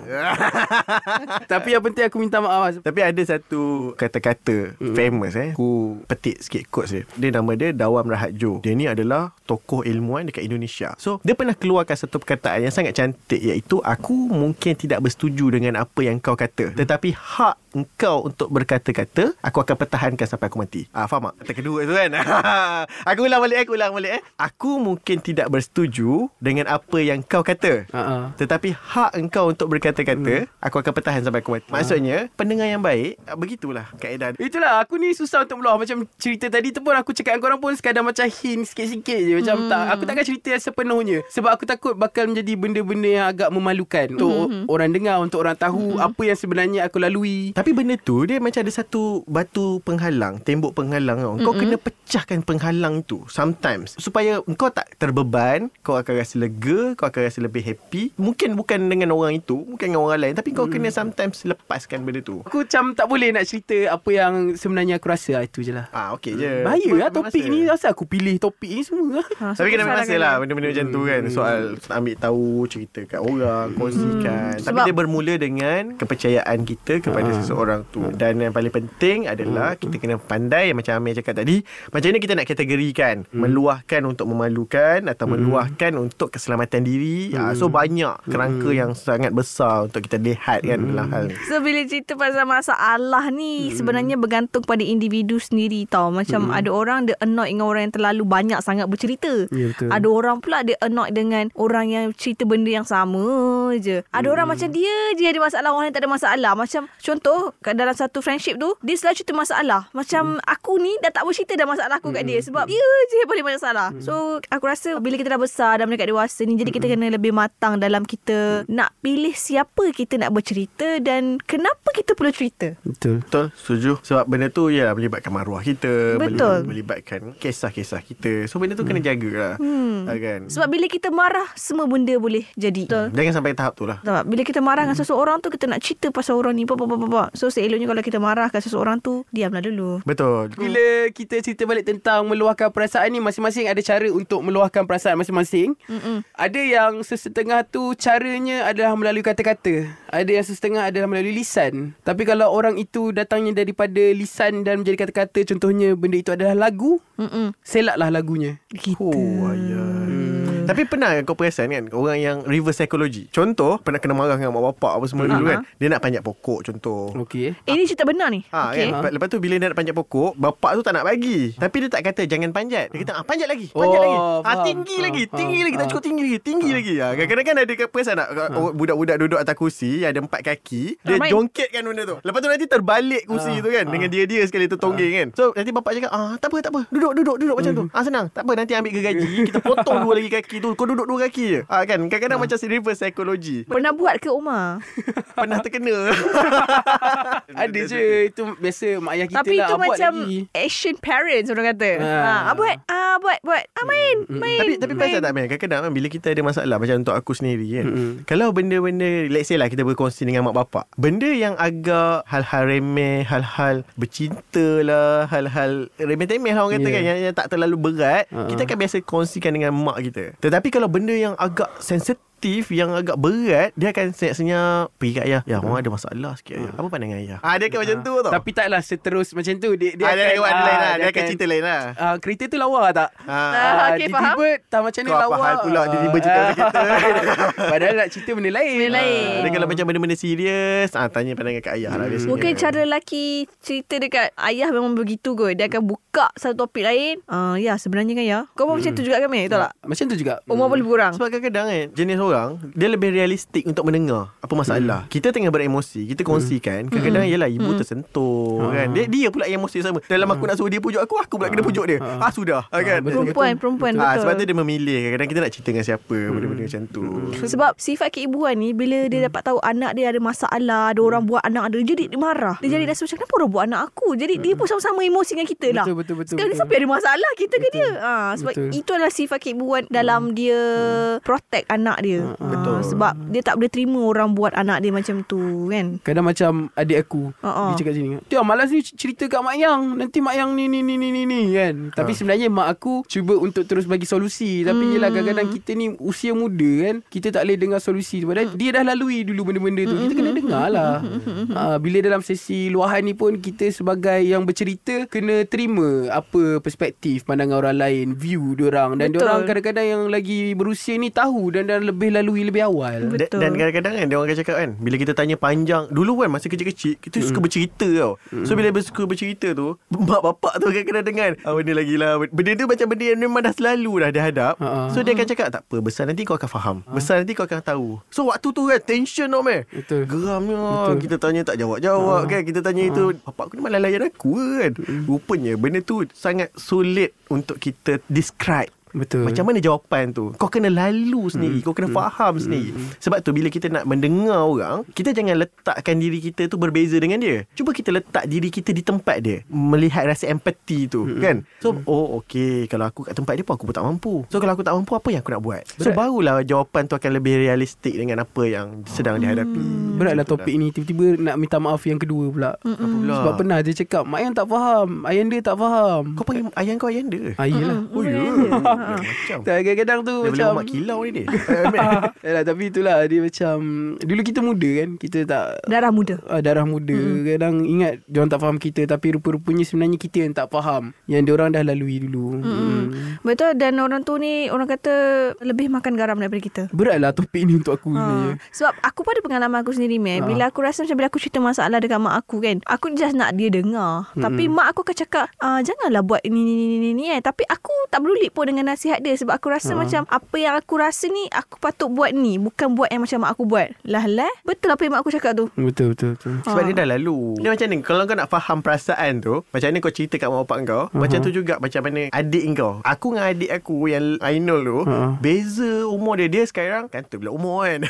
Tapi yang penting aku minta maaf lah. Tapi ada satu kata-kata Hmm. famous eh. Aku petik sikit quotes dia. Dia nama dia Dawam Rahat Jo. Dia ni adalah tokoh ilmuwan dekat Indonesia. So, dia pernah keluarkan satu perkataan yang sangat cantik iaitu aku mungkin tidak bersetuju dengan apa yang kau kata. Tetapi hak engkau untuk berkata-kata, aku akan pertahankan sampai aku mati. Ah, faham tak? Kata kedua tu kan. aku ulang balik, aku ulang balik eh. Aku mungkin tidak bersetuju dengan apa yang kau kata. Ha-ha. Tetapi hak engkau untuk berkata-kata, aku akan pertahan sampai aku mati. Maksudnya, pendengar yang baik, ah, begitulah kaedah. Itulah aku ni susah untuk meluah Macam cerita tadi tu pun Aku cakap dengan korang pun Sekadar macam hint Sikit-sikit je Macam hmm. tak Aku takkan cerita yang sepenuhnya Sebab aku takut Bakal menjadi benda-benda Yang agak memalukan Untuk Hmm. orang dengar Untuk orang tahu Apa yang sebenarnya aku lalui Tapi benda tu dia macam ada satu batu penghalang, tembok penghalang tau. Kau kena pecahkan penghalang tu sometimes supaya kau tak terbeban, kau akan rasa lega, kau akan rasa lebih happy. Mungkin bukan dengan orang itu, mungkin dengan orang lain, tapi kau kena sometimes lepaskan benda tu. Aku macam tak boleh nak cerita Apa yang sebenarnya aku rasa Ah, Itu je lah Ah okey je. Bahaya lah topik masa. ni Asal aku pilih topik ni semua Ha, Tapi kena masa lah. Benda-benda macam tu kan Soal ambil tahu Cerita kat orang Kongsikan Tapi Sebab- dia bermula dengan Kepercayaan kita Kepada Ah. seseorang tu Dan yang paling penting adalah Kita kena pandai Macam Amir cakap tadi Macam mana kita nak kategorikan Meluahkan untuk memalukan Atau meluahkan untuk keselamatan diri Ah, So banyak kerangka yang sangat besar Untuk kita lihat kan Dalam hal ni So bila cerita pasal masalah ni hmm. sebenarnya bergantung pada individu sendiri tau. Macam hmm. ada orang dia annoyed dengan orang yang terlalu banyak sangat bercerita. Ya, betul. Ada orang pula dia annoyed dengan orang yang cerita benda yang sama je. Ada Hmm. orang macam dia je ada masalah orang lain tak ada masalah. Macam contoh kat dalam satu friendship tu dia selalu cerita masalah. Macam Hmm. aku ni dah tak bercerita dah masalah aku kat dia sebab dia je paling banyak masalah. Hmm. So aku rasa bila kita dah besar dah mendekat dewasa ni jadi kita kena lebih matang dalam kita nak pilih siapa kita nak bercerita dan kenapa kita perlu cerita. Betul Betul Setuju Sebab benda tu ya melibatkan maruah kita Betul. meli- Melibatkan kisah-kisah kita So benda tu kena jaga lah hmm. kan? Sebab bila kita marah semua benda boleh jadi. Betul. Jangan sampai tahap tu lah bila kita marah dengan seseorang tu kita nak cerita pasal orang ni apa apa apa. So seeloknya kalau kita marah dengan seseorang tu diamlah dulu. Betul Bila kita cerita balik tentang meluahkan perasaan ni masing-masing ada cara untuk meluahkan perasaan masing-masing. Mm-mm. Ada yang sesetengah tu caranya adalah melalui kata-kata. Ada yang sesetengah adalah melalui lisan. Tapi kalau orang itu datangnya daripada lisan dan menjadi kata-kata contohnya benda itu adalah lagu, Mm-mm. selaklah lagunya. Gitu. Oh ayah Tapi pernah kau perasan kan Orang yang reverse psychology? Contoh Pernah kena marah dengan mak bapak Apa semua dulu kan? Dia nak panjat pokok contoh. Okey. Eh, ini cerita benar ni. Ha, Okey. kan? Lepas tu bila dia nak panjat pokok Bapak tu tak nak bagi. Tapi dia tak kata Jangan panjat. Dia kata ah, panjat lagi Panjat Oh, lagi. Faham. Tinggi Faham, lagi faham, Tinggi lagi Tak cukup tinggi lagi Tinggi lagi. Ha, Kadang-kadang ada ke perasan tak? Oh, Budak-budak duduk atas kursi Ada empat kaki Dia Ramai. jongkitkan benda tu. Lepas tu nanti terbalik kursi Ah, tu kan Dengan dia-dia sekali tertongging kan. So nanti bapak cakap ah, Tak apa tak apa. Duduk duduk duduk macam tu. Ah, Senang. Tak apa nanti ambil gergaji Kita potong dua lagi kaki tu Kau duduk dua kaki je ah, kan Kadang-kadang macam si reverse psychology Pernah buat ke Umar? Pernah terkena Ada je itu biasa mak ayah kita Tapi lah itu buat macam lagi. action parents orang kata. Ha, ah, buat, ah, buat, buat. Ah, main, main. Tapi tapi main. pasal tak man Kadang-kadang kan Bila kita ada masalah Macam untuk aku sendiri kan Mm-mm. Kalau benda-benda Let's say lah Kita berkongsi dengan mak bapak Benda yang agak Hal-hal remeh Hal-hal bercinta lah Hal-hal remeh-temeh lah orang kata Yeah. kan yang, yang tak terlalu berat Uh-uh. Kita akan biasa kongsikan dengan mak kita Tetapi kalau benda yang agak sensitif yang agak berat Dia akan senyap-senyap Pergi kat ayah Ya orang ada masalah sikit ayah Apa pandangan ayah ah, Dia akan macam tu tau Tapi taklah seterus macam tu dia dia Ah, dia akan ah, lain lah Dia akan cerita lain lah Ah, kereta tu lawa tak? Ah, Ah, okey, faham. tiba tak macam ni lawa. apa hal pula Tiba-tiba cerita pasal kita Padahal nak cerita benda lain. Benda lain. Dia kalau macam benda-benda serius ah, Tanya pandangan kat ayah lah biasanya Mungkin cara lelaki cerita dekat ayah memang begitu kot. Dia akan buka satu topik lain. Ah, ya sebenarnya kan ya. Kau pun macam tu juga kan Mei? Betul tak? Macam tu juga. Umur boleh berkurang. Sebab kadang-kadang kan Jenis orang Dia lebih realistik Untuk mendengar Apa masalah. Kita tengah beremosi Kita kongsikan Kadang-kadang Yelah ibu tersentuh kan? Dia, dia pula yang emosi sama. Dalam aku nak suruh dia pujuk aku Aku pula kena pujuk dia. Ah. Sudah ah, kan? betul. Perempuan, perempuan Ah, betul. sebab tu dia memilih. Kadang-kadang kita nak cerita dengan siapa Benda-benda macam tu. Sebab sifat keibuan ni Bila dia dapat tahu Anak dia ada masalah Ada orang buat anak dia Jadi dia marah. Dia jadi rasa macam Kenapa orang buat anak aku? Jadi dia pun sama-sama emosi dengan kita lah. Betul, betul, betul, Sekarang ni betul. siapa yang ada masalah Kita ke dia. Ha, Sebab Betul. itu adalah sifat keibuan Dalam dia Protect anak dia ha, Betul. Sebab dia tak boleh terima Orang buat anak dia macam tu Kan? Kadang macam adik aku Ha-ha. Dia cakap sini Dia malas ni cerita kat Mak Yang. Nanti Mak Yang ni ni ni ni ni, ni kan? Tapi sebenarnya mak aku Cuba untuk terus bagi solusi. Tapi Hmm. yelah kadang-kadang kita ni Usia muda kan? Kita tak boleh dengar solusi. Tu Padahal dia dah lalui dulu benda-benda tu. Kita kena dengar lah. ha, Bila dalam sesi luahan ni pun Kita sebagai yang bercerita Kena terima Apa perspektif Pandangan orang lain View diorang Dan Betul. diorang kadang-kadang yang lagi berusia ni Tahu dan dah lebih lebih lalui lebih awal. Dan, Betul. dan kadang-kadang kan Dia orang akan cakap kan Bila kita tanya panjang Dulu kan masa kecil-kecil Kita suka bercerita tau. So bila suka bercerita tu Mak bapak tu kadang-kadang dengar ah, Benda lagi lah. Benda tu macam benda yang memang dah selalu dah dia hadap Ha-ha. So dia akan cakap Tak apa besar nanti kau akan faham. Besar nanti kau akan tahu. So waktu tu kan Tension tau meh. Geramnya. Betul. Kita tanya tak jawab-jawab kan. Kita tanya itu Bapak aku ni malah layan aku kan? Rupanya benda tu Sangat sulit Untuk kita describe Betul. Macam mana jawapan tu? Kau kena lalu sendiri Kau kena faham sendiri. Sebab tu bila kita nak mendengar orang Kita jangan letakkan diri kita tu berbeza dengan dia. Cuba kita letak diri kita di tempat dia Melihat rasa empati tu kan? So oh okay Kalau aku kat tempat dia pun aku pun tak mampu. So kalau aku tak mampu Apa yang aku nak buat? So Berat. barulah jawapan tu akan lebih realistik Dengan apa yang sedang dihadapi. Beratlah topik ni. Tiba-tiba nak minta maaf yang kedua pula. Apa pula? Sebab pernah dia cakap Mak Ayang tak faham. Ayang dia tak faham. Kau panggil ayah kau ayah dia Ah, yelah Oh ya Macam Tak, Kadang-kadang tu Dia macam mak kilau ni dia Yalah, tapi itulah dia macam dulu kita muda kan kita tak Darah muda. uh, darah muda mm. kadang ingat dia orang tak faham kita tapi rupa-rupanya sebenarnya kita yang tak faham yang dia orang dah lalui dulu mm. Betul dan orang tu ni orang kata lebih makan garam daripada kita. beratlah topik ni untuk aku Ha. Sebab aku pada pengalaman aku sendiri Mel Ha. Bila aku rasa macam Bila aku cerita masalah Dekat mak aku kan Aku just nak dia dengar Hmm. Tapi mak aku akan cakap ah, Janganlah buat ni ni ni ni ni eh Tapi aku tak beruli pun Dengan nasihat dia Sebab aku rasa macam Apa yang aku rasa ni Aku patut buat ni Bukan buat yang macam mak aku buat. Lah lah. Betul apa yang mak aku cakap tu? Betul betul betul. Sebab dia dah lalu. Dia macam ni Kalau kau nak faham perasaan tu Macam mana kau cerita kat mak bapak kau uh-huh. Macam tu juga Macam mana adik kau. Aku dengan adik aku Yang Ainul tu Uh-huh. Beza umur dia. Dia sekarang Kan tu bila umur kan?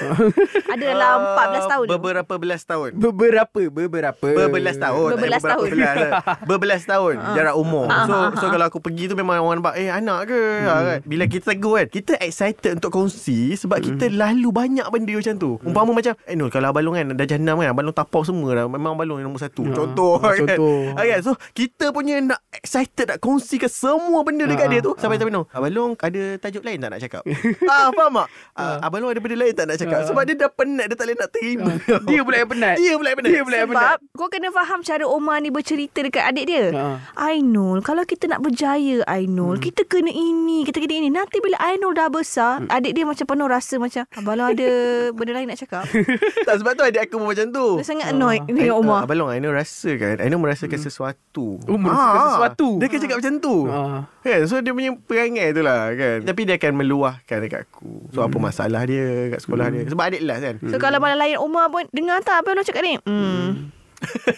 Ada dalam 14 tahun. tu. Beberapa belas tahun. Beberapa beberapa. Berbelas tahun. Berbelas Eh, tahun. belas, Berbelas tahun. Jarak umur. Ah, So ah, so kalau aku pergi tu Memang orang nampak Eh anak ke Hmm. ha, kan? Bila kita tegur kan Kita excited untuk kongsi Sebab Hmm. kita lalu banyak benda macam tu Umpama macam Eh Nur kalau Abang Long kan Dah jenam kan Abang Long tapau semua dah Memang Abang Long yang nombor satu Ah, Contoh kan contoh. Ah, kan? So kita punya nak excited Nak kongsikan semua benda dekat Ah, dia tu Sampai sampai Nur Abang Long ada tajuk lain tak nak cakap ah, Faham tak ah, Abang Long ada benda lain tak nak cakap Ah. Sebab dia dah penat Dia tak boleh nak terima dia pula yang penat Dia pula yang penat dia pula yang penat Sebab kau kena faham cara Omar ni bercerita dekat adik dia. Ha. Ainul, kalau kita nak berjaya Ainul, hmm. kita kena ini, kita kena ini. Nanti bila Ainul dah besar, hmm. adik dia macam penuh rasa macam, abang Long ada benda lain nak cakap. Tak sebab tu adik aku pun macam tu Dia sangat annoyed dengan Omar. Uh, Abang Long, Aino rasa kan Aino merasakan sesuatu Oh, merasakan Ah, sesuatu. Dia akan cakap macam tu Ah. Kan So dia punya perangai tu lah kan Tapi dia akan meluahkan dekat aku So apa masalah dia Kat sekolah dia Sebab adik last kan So kalau mana lain Omar pun dengar tak apa Long cakap ni? Hmm.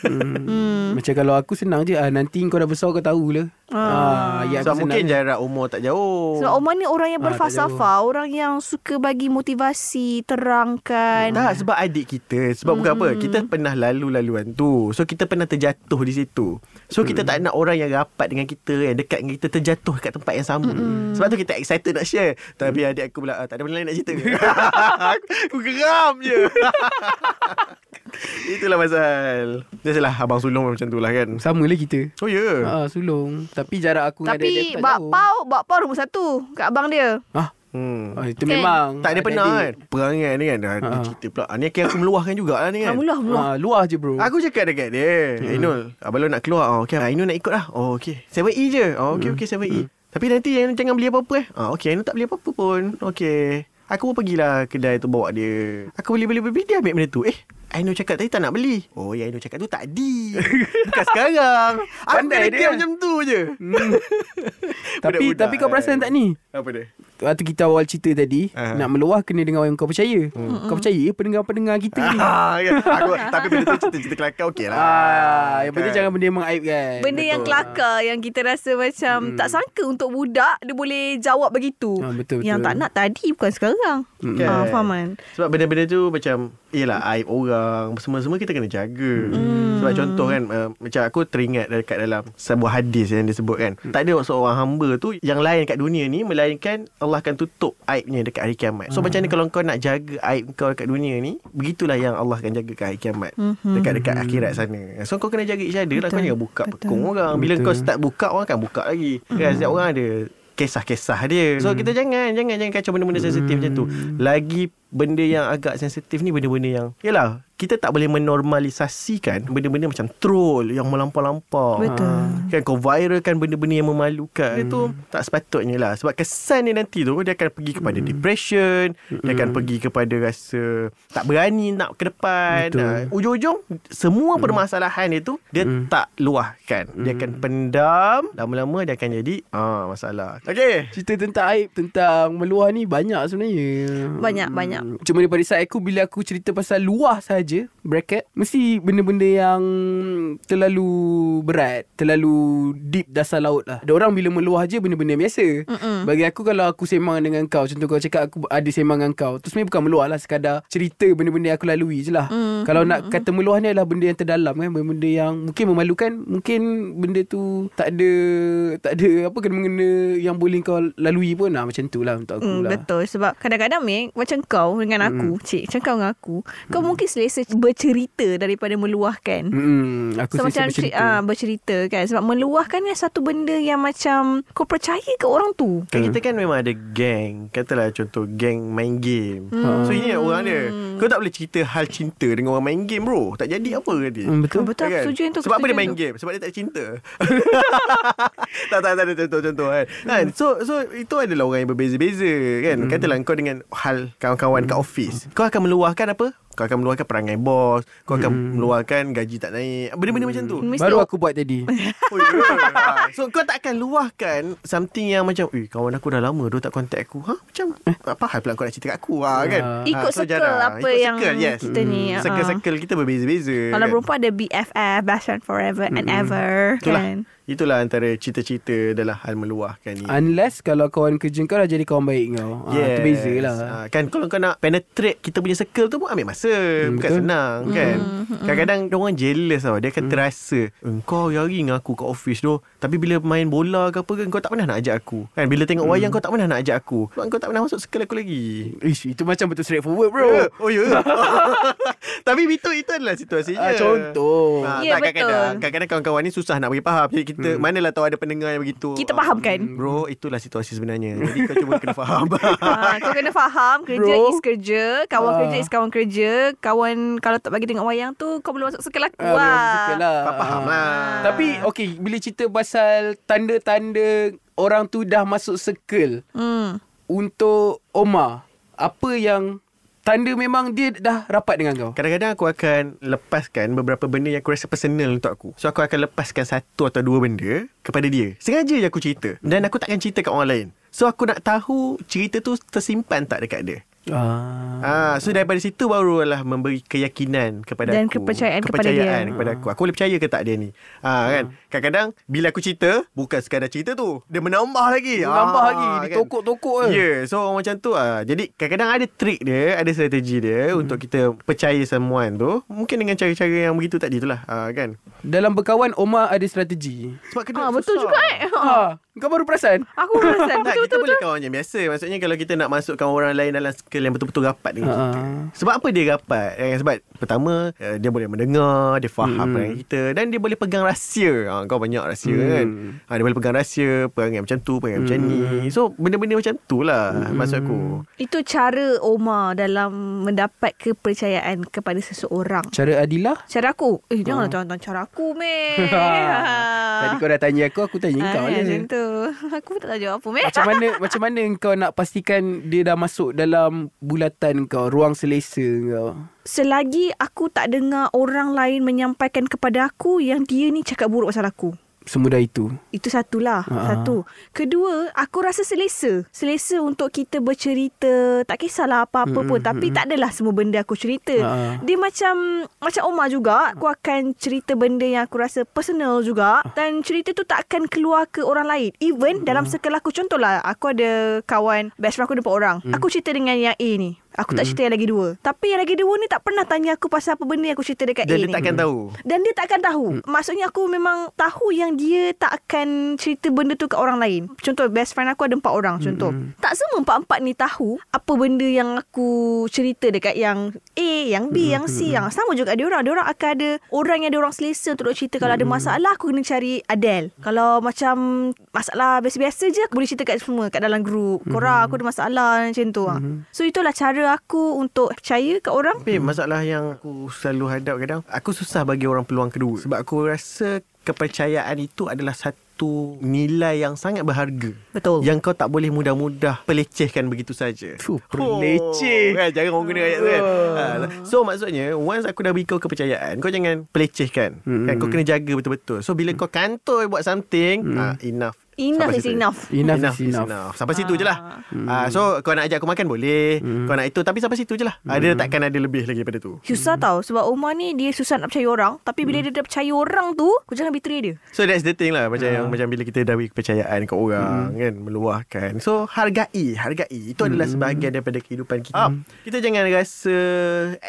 Hmm. Macam kalau aku senang je ah, Nanti kau dah besar kau tahulah ah. ya, So mungkin senang. jarak umur tak jauh. Sebab Omar ni orang yang Ah, berfalsafah, orang yang suka bagi motivasi, terangkan. Tak sebab adik kita. Sebab bukan apa Kita pernah lalu-laluan tu. So kita pernah terjatuh di situ. So kita tak nak orang yang rapat dengan kita Yang dekat dengan kita Terjatuh kat tempat yang sama. Sebab tu kita excited nak share. Tapi adik aku pula "Ah, Tak ada benda lain nak cerita. Aku geram je. Itulah pasal Biasalah abang sulung macam tu lah kan. Sama lah kita. Oh ya? Yeah. ah, Sulung. Tapi jarak aku dengan Tapi aku tak Bak jauh. Pau, Bak Pau nombor satu kat abang dia. ah, hmm. ah, Itu Kan? memang. Tak ada pernah kan. Perangai ni kan? Dah Ha. dia cerita pula. Ah, Ni akhirnya aku meluahkan jugalah ni kan? Alhamdulillah, belum. ah, Luar je bro. Aku cakap dekat dia hmm. Ainul Abang Long nak keluar. Oh, okay. Ainul nak ikut lah. Oh okay. 7E je. Oh okay okay 7E Tapi nanti jangan, jangan beli apa-apa eh. Ah, Okay Ainul tak beli apa-apa pun. Okay. Aku pun pergilah kedai tu bawa dia. Aku beli-beli-beli Dia ambil benda tu. Eh Ainul cakap tadi tak nak beli Oh ya Ainul cakap tu tadi Bukan sekarang Aku Pandai dia. diam macam tu je Hmm. tapi Budak-budak tapi kau perasan tak ni? Apa dia Waktu kita awal cerita tadi Ah. Nak meluah kena dengan orang yang kau percaya Kau percaya pendengar-pendengar kita ni ah, kan? aku, Tapi benda tu cerita-cerita kelakar okey lah Ah, yang penting Kan? jangan benda yang mengaibkan. Benda yang Betul. kelakar yang kita rasa macam tak sangka untuk budak dia boleh jawab begitu. Ah, betul, Yang betul. tak nak tadi bukan sekarang. Mm-mm. Ah, faham kan? Sebab benda-benda tu macam Yelah aib orang Semua-semua kita kena jaga. Mm. Sebab contoh kan uh, Macam aku teringat dekat dalam Sebuah hadis yang disebut kan Tak ada seorang hamba tu Yang lain kat dunia ni Melainkan Allah akan tutup aibnya dekat hari kiamat. So macam ni kalau kau nak jaga aib kau dekat dunia ni Begitulah yang Allah akan jaga kat hari kiamat. Mhm. Dekat-dekat akhirat sana. So kau kena jaga each other lah. Kau jangan buka Betul. pekung orang. Bila Betul. kau start buka Orang akan buka lagi. Kan? Setiap orang ada kisah-kisah dia. So kita jangan jangan jangan kacau benda-benda sensitif macam tu. Lagi benda yang agak sensitif ni benda-benda yang yalah kita tak boleh menormalisasikan benda-benda macam troll yang melampau-lampau. Betul. Kan kau viralkan benda-benda yang memalukan. Hmm. Itu tak sepatutnya lah. Sebab kesan dia nanti tu dia akan pergi kepada hmm. depression, dia akan pergi kepada rasa tak berani nak ke depan. Betul. Nah, ujung-ujung semua permasalahan dia tu dia Hmm. tak luahkan. Dia akan pendam, lama-lama dia akan jadi ah masalah. Okey. Cerita tentang aib Tentang meluah ni Banyak sebenarnya Banyak, banyak. Cuma daripada side aku Bila aku cerita pasal luah saja Bracket Mesti benda-benda yang Terlalu berat Terlalu deep dasar laut lah. Ada orang bila meluah je Benda-benda biasa. Mm-mm. Bagi aku kalau aku sembang dengan kau Contoh kau cakap Aku ada sembang dengan kau Tu sebenarnya bukan meluah lah Sekadar cerita benda-benda yang aku lalui je lah. Mm, Kalau nak kata meluah ni adalah Benda yang terdalam kan Benda-benda yang Mungkin memalukan Mungkin benda tu Tak ada Tak ada Apa kena-mengena Yang boleh kau lalui pun. Lah Macam tu lah untuk aku Hmm, lah. betul. Sebab kadang-kadang Mek macam kau dengan aku Hmm. cik macam kau dengan aku kau mungkin selesa bercerita daripada meluahkan Hmm, aku so selesa macam bercerita. cerita. Ah, bercerita kan sebab meluahkan ni satu benda yang macam kau percaya ke orang tu Kan kita kan memang ada geng Katalah contoh geng main game Hmm. So ini orang dia Kau tak boleh cerita hal cinta Dengan orang main game bro Tak jadi apa ke dia Hmm, betul. Betul, aku setuju yang tu, Sebab apa dia main tu. game Sebab dia tak cinta Tak tak tak ada contoh-contoh kan. kan So so itu adalah orang yang berbeza-beza kan Hmm. Katalah kau dengan hal kawan-kawan kat office Kau akan meluahkan apa kau akan meluahkan perangai bos Kau akan Hmm. meluahkan gaji tak naik Benda-benda macam tu Mesti Baru aku buat tadi. Oh, ya. Ah, So kau tak akan luahkan Something yang macam Eh kawan aku dah lama Dia tak contact aku ha? Macam Apa hal pula kau nak cerita kat aku ha, kan Ah. Ikut so circle jarang. apa Ikut yang circle, yes. kita ni, ah. Circle-circle kita berbeza-beza kalau kan? perempuan ada BFF best friend forever and ever Itulah kan Itulah antara cerita-cerita Dalam hal meluahkan ni Unless kalau kawan kerja kau dah jadi kawan baik kau. Yes. Ah, tu beza lah. Ah, Kan kalau kau nak penetrate Kita punya circle tu pun ambil masa Hmm, Bukan betul. senang kan Kadang-kadang orang jealous tau Dia akan Hmm. terasa Kau hari-hari dengan aku kat office tu Tapi bila main bola ke apa ke Kau tak pernah nak ajak aku Kan bila tengok Hmm. wayang Kau tak pernah nak ajak aku Sebab kau tak pernah masuk circle aku lagi Ish, itu macam betul straightforward bro. Eh, Oh ya Tapi itu itu adalah situasinya Ah, contoh. Ah, Ya, tak, kadang-kadang, betul. kadang-kadang kawan-kawan ni susah nak bagi faham Jadi kita Hmm. Manalah tahu ada pendengar yang begitu Kita Ah, faham kan? Bro itulah situasi sebenarnya Jadi kau cuba kena faham Ah, kau kena faham kerja Bro. is kerja, kawan Ah. kerja is kawan kerja. Kawan kalau tak bagi tengok wayang tu kau boleh masuk circle aku Ah, circle lah. Kau faham Ah. lah Tapi okay Bila cerita pasal Tanda-tanda Orang tu dah masuk circle Hmm. Untuk Omar Apa yang Tanda memang dia dah rapat dengan kau Kadang-kadang aku akan lepaskan beberapa benda yang aku rasa personal untuk aku. So aku akan lepaskan satu atau dua benda kepada dia. Sengaja je aku cerita. Dan aku takkan cerita kat orang lain. So aku nak tahu cerita tu tersimpan tak dekat dia. ah. Ah, so daripada situ barulah memberi keyakinan kepada Dan aku. kepercayaan kepada kepercayaan dia. kepada aku. Aku boleh percaya ke tak dia ni? Ah kan. Kadang-kadang bila aku cerita, bukan sekadar cerita tu, dia menambah lagi. Menambah Ah, lagi kan. Ditokok-tokok Ya, yeah, so orang macam tu ah. Jadi kadang-kadang ada trik dia, ada strategi dia hmm. untuk kita percaya someone tu. Mungkin dengan cara-cara yang begitu tadi tu lah, ah, kan. Dalam berkawan Omar ada strategi Sebab kena Ah, betul juga eh. ha, Kau baru perasan Aku perasan. Tak, betul kita betul. boleh kawan je biasa. Maksudnya kalau kita nak masukkan orang lain dalam skill yang betul-betul rapat dengan Ah. kita. Sebab apa dia rapat? Eh, sebab pertama, eh, dia boleh mendengar, dia faham Hmm. perangai kita dan dia boleh pegang rahsia. Ha, kau banyak rahsia Hmm. kan. Ha, dia boleh pegang rahsia, perangai macam tu, perangai macam ni. So, benda-benda macam tu lah maksud aku. Itu cara Omar dalam mendapat kepercayaan kepada seseorang. Cara Adilah Cara aku Eh janganlah Ah. tentang cara aku meh Tadi kau dah tanya aku Aku tanya Ah, kau ya, Macam tu Aku pun tak tahu jawab apa meh Macam mana Macam mana kau nak pastikan Dia dah masuk dalam Bulatan kau Ruang selesa kau Selagi aku tak dengar orang lain menyampaikan kepada aku Yang dia ni cakap buruk pasal aku. Semudah itu? Itu satulah Ha. Satu. Kedua Aku rasa selesa. Selesa untuk kita bercerita Tak kisahlah apa-apa pun Tapi tak adalah semua benda aku cerita. Ha. Dia macam Macam Omar juga Aku akan cerita benda yang aku rasa personal juga. Dan cerita tu tak akan keluar ke orang lain. Even dalam circle aku Contohlah Aku ada kawan Best friend aku ada empat orang Aku cerita dengan yang A ni Aku tak cerita yang lagi dua Tapi yang lagi dua ni tak pernah tanya aku Pasal apa benda yang aku cerita dekat A Dan dia ni takkan tahu. dan dia takkan tahu. Hmm. Maksudnya aku memang tahu yang dia tak akan cerita benda tu kat orang lain. Contoh best friend aku ada empat orang contoh. Hmm. Tak semua empat-empat ni tahu apa benda yang aku cerita dekat yang A, yang B, yang C, yang sama juga dia orang. Dia orang akan ada orang yang dia orang selesa untuk cerita kalau ada masalah aku kena cari Adele. Kalau macam masalah biasa-biasa je aku boleh cerita kat semua kat dalam grup. Korang aku ada masalah macam tu. Hmm. So itulah cara cara aku untuk percaya kat orang. Tapi masalah yang aku selalu hadap kadang Aku susah bagi orang peluang kedua. Sebab aku rasa kepercayaan itu adalah satu nilai yang sangat berharga. Betul. Yang kau tak boleh mudah-mudah pelecehkan begitu saja. Fuh, peleceh. oh, kan, Jangan orang guna ayat tu kan? Ha, So maksudnya Once aku dah beri kau kepercayaan Kau jangan pelecehkan. Hmm. kan, Kau kena jaga betul-betul. So bila kau kantoi buat something ha, Enough Enough Sampai is situ. enough. Enough, Enough is is enough. enough. Sampai situ je lah. Ah, so kau nak ajak aku makan boleh. Kau nak itu tapi sampai situ je lah. Ah, Dia takkan ada lebih lagi daripada tu. Susah tau Sebab Umar ni Dia susah nak percaya orang. Tapi bila dia dah percaya orang tu Kau jangan betray dia. So that's the thing lah. Macam yang macam bila kita dah kepercayaan kat orang kan Meluahkan. So hargai Hargai. Itu adalah sebahagian daripada kehidupan kita. Kita jangan rasa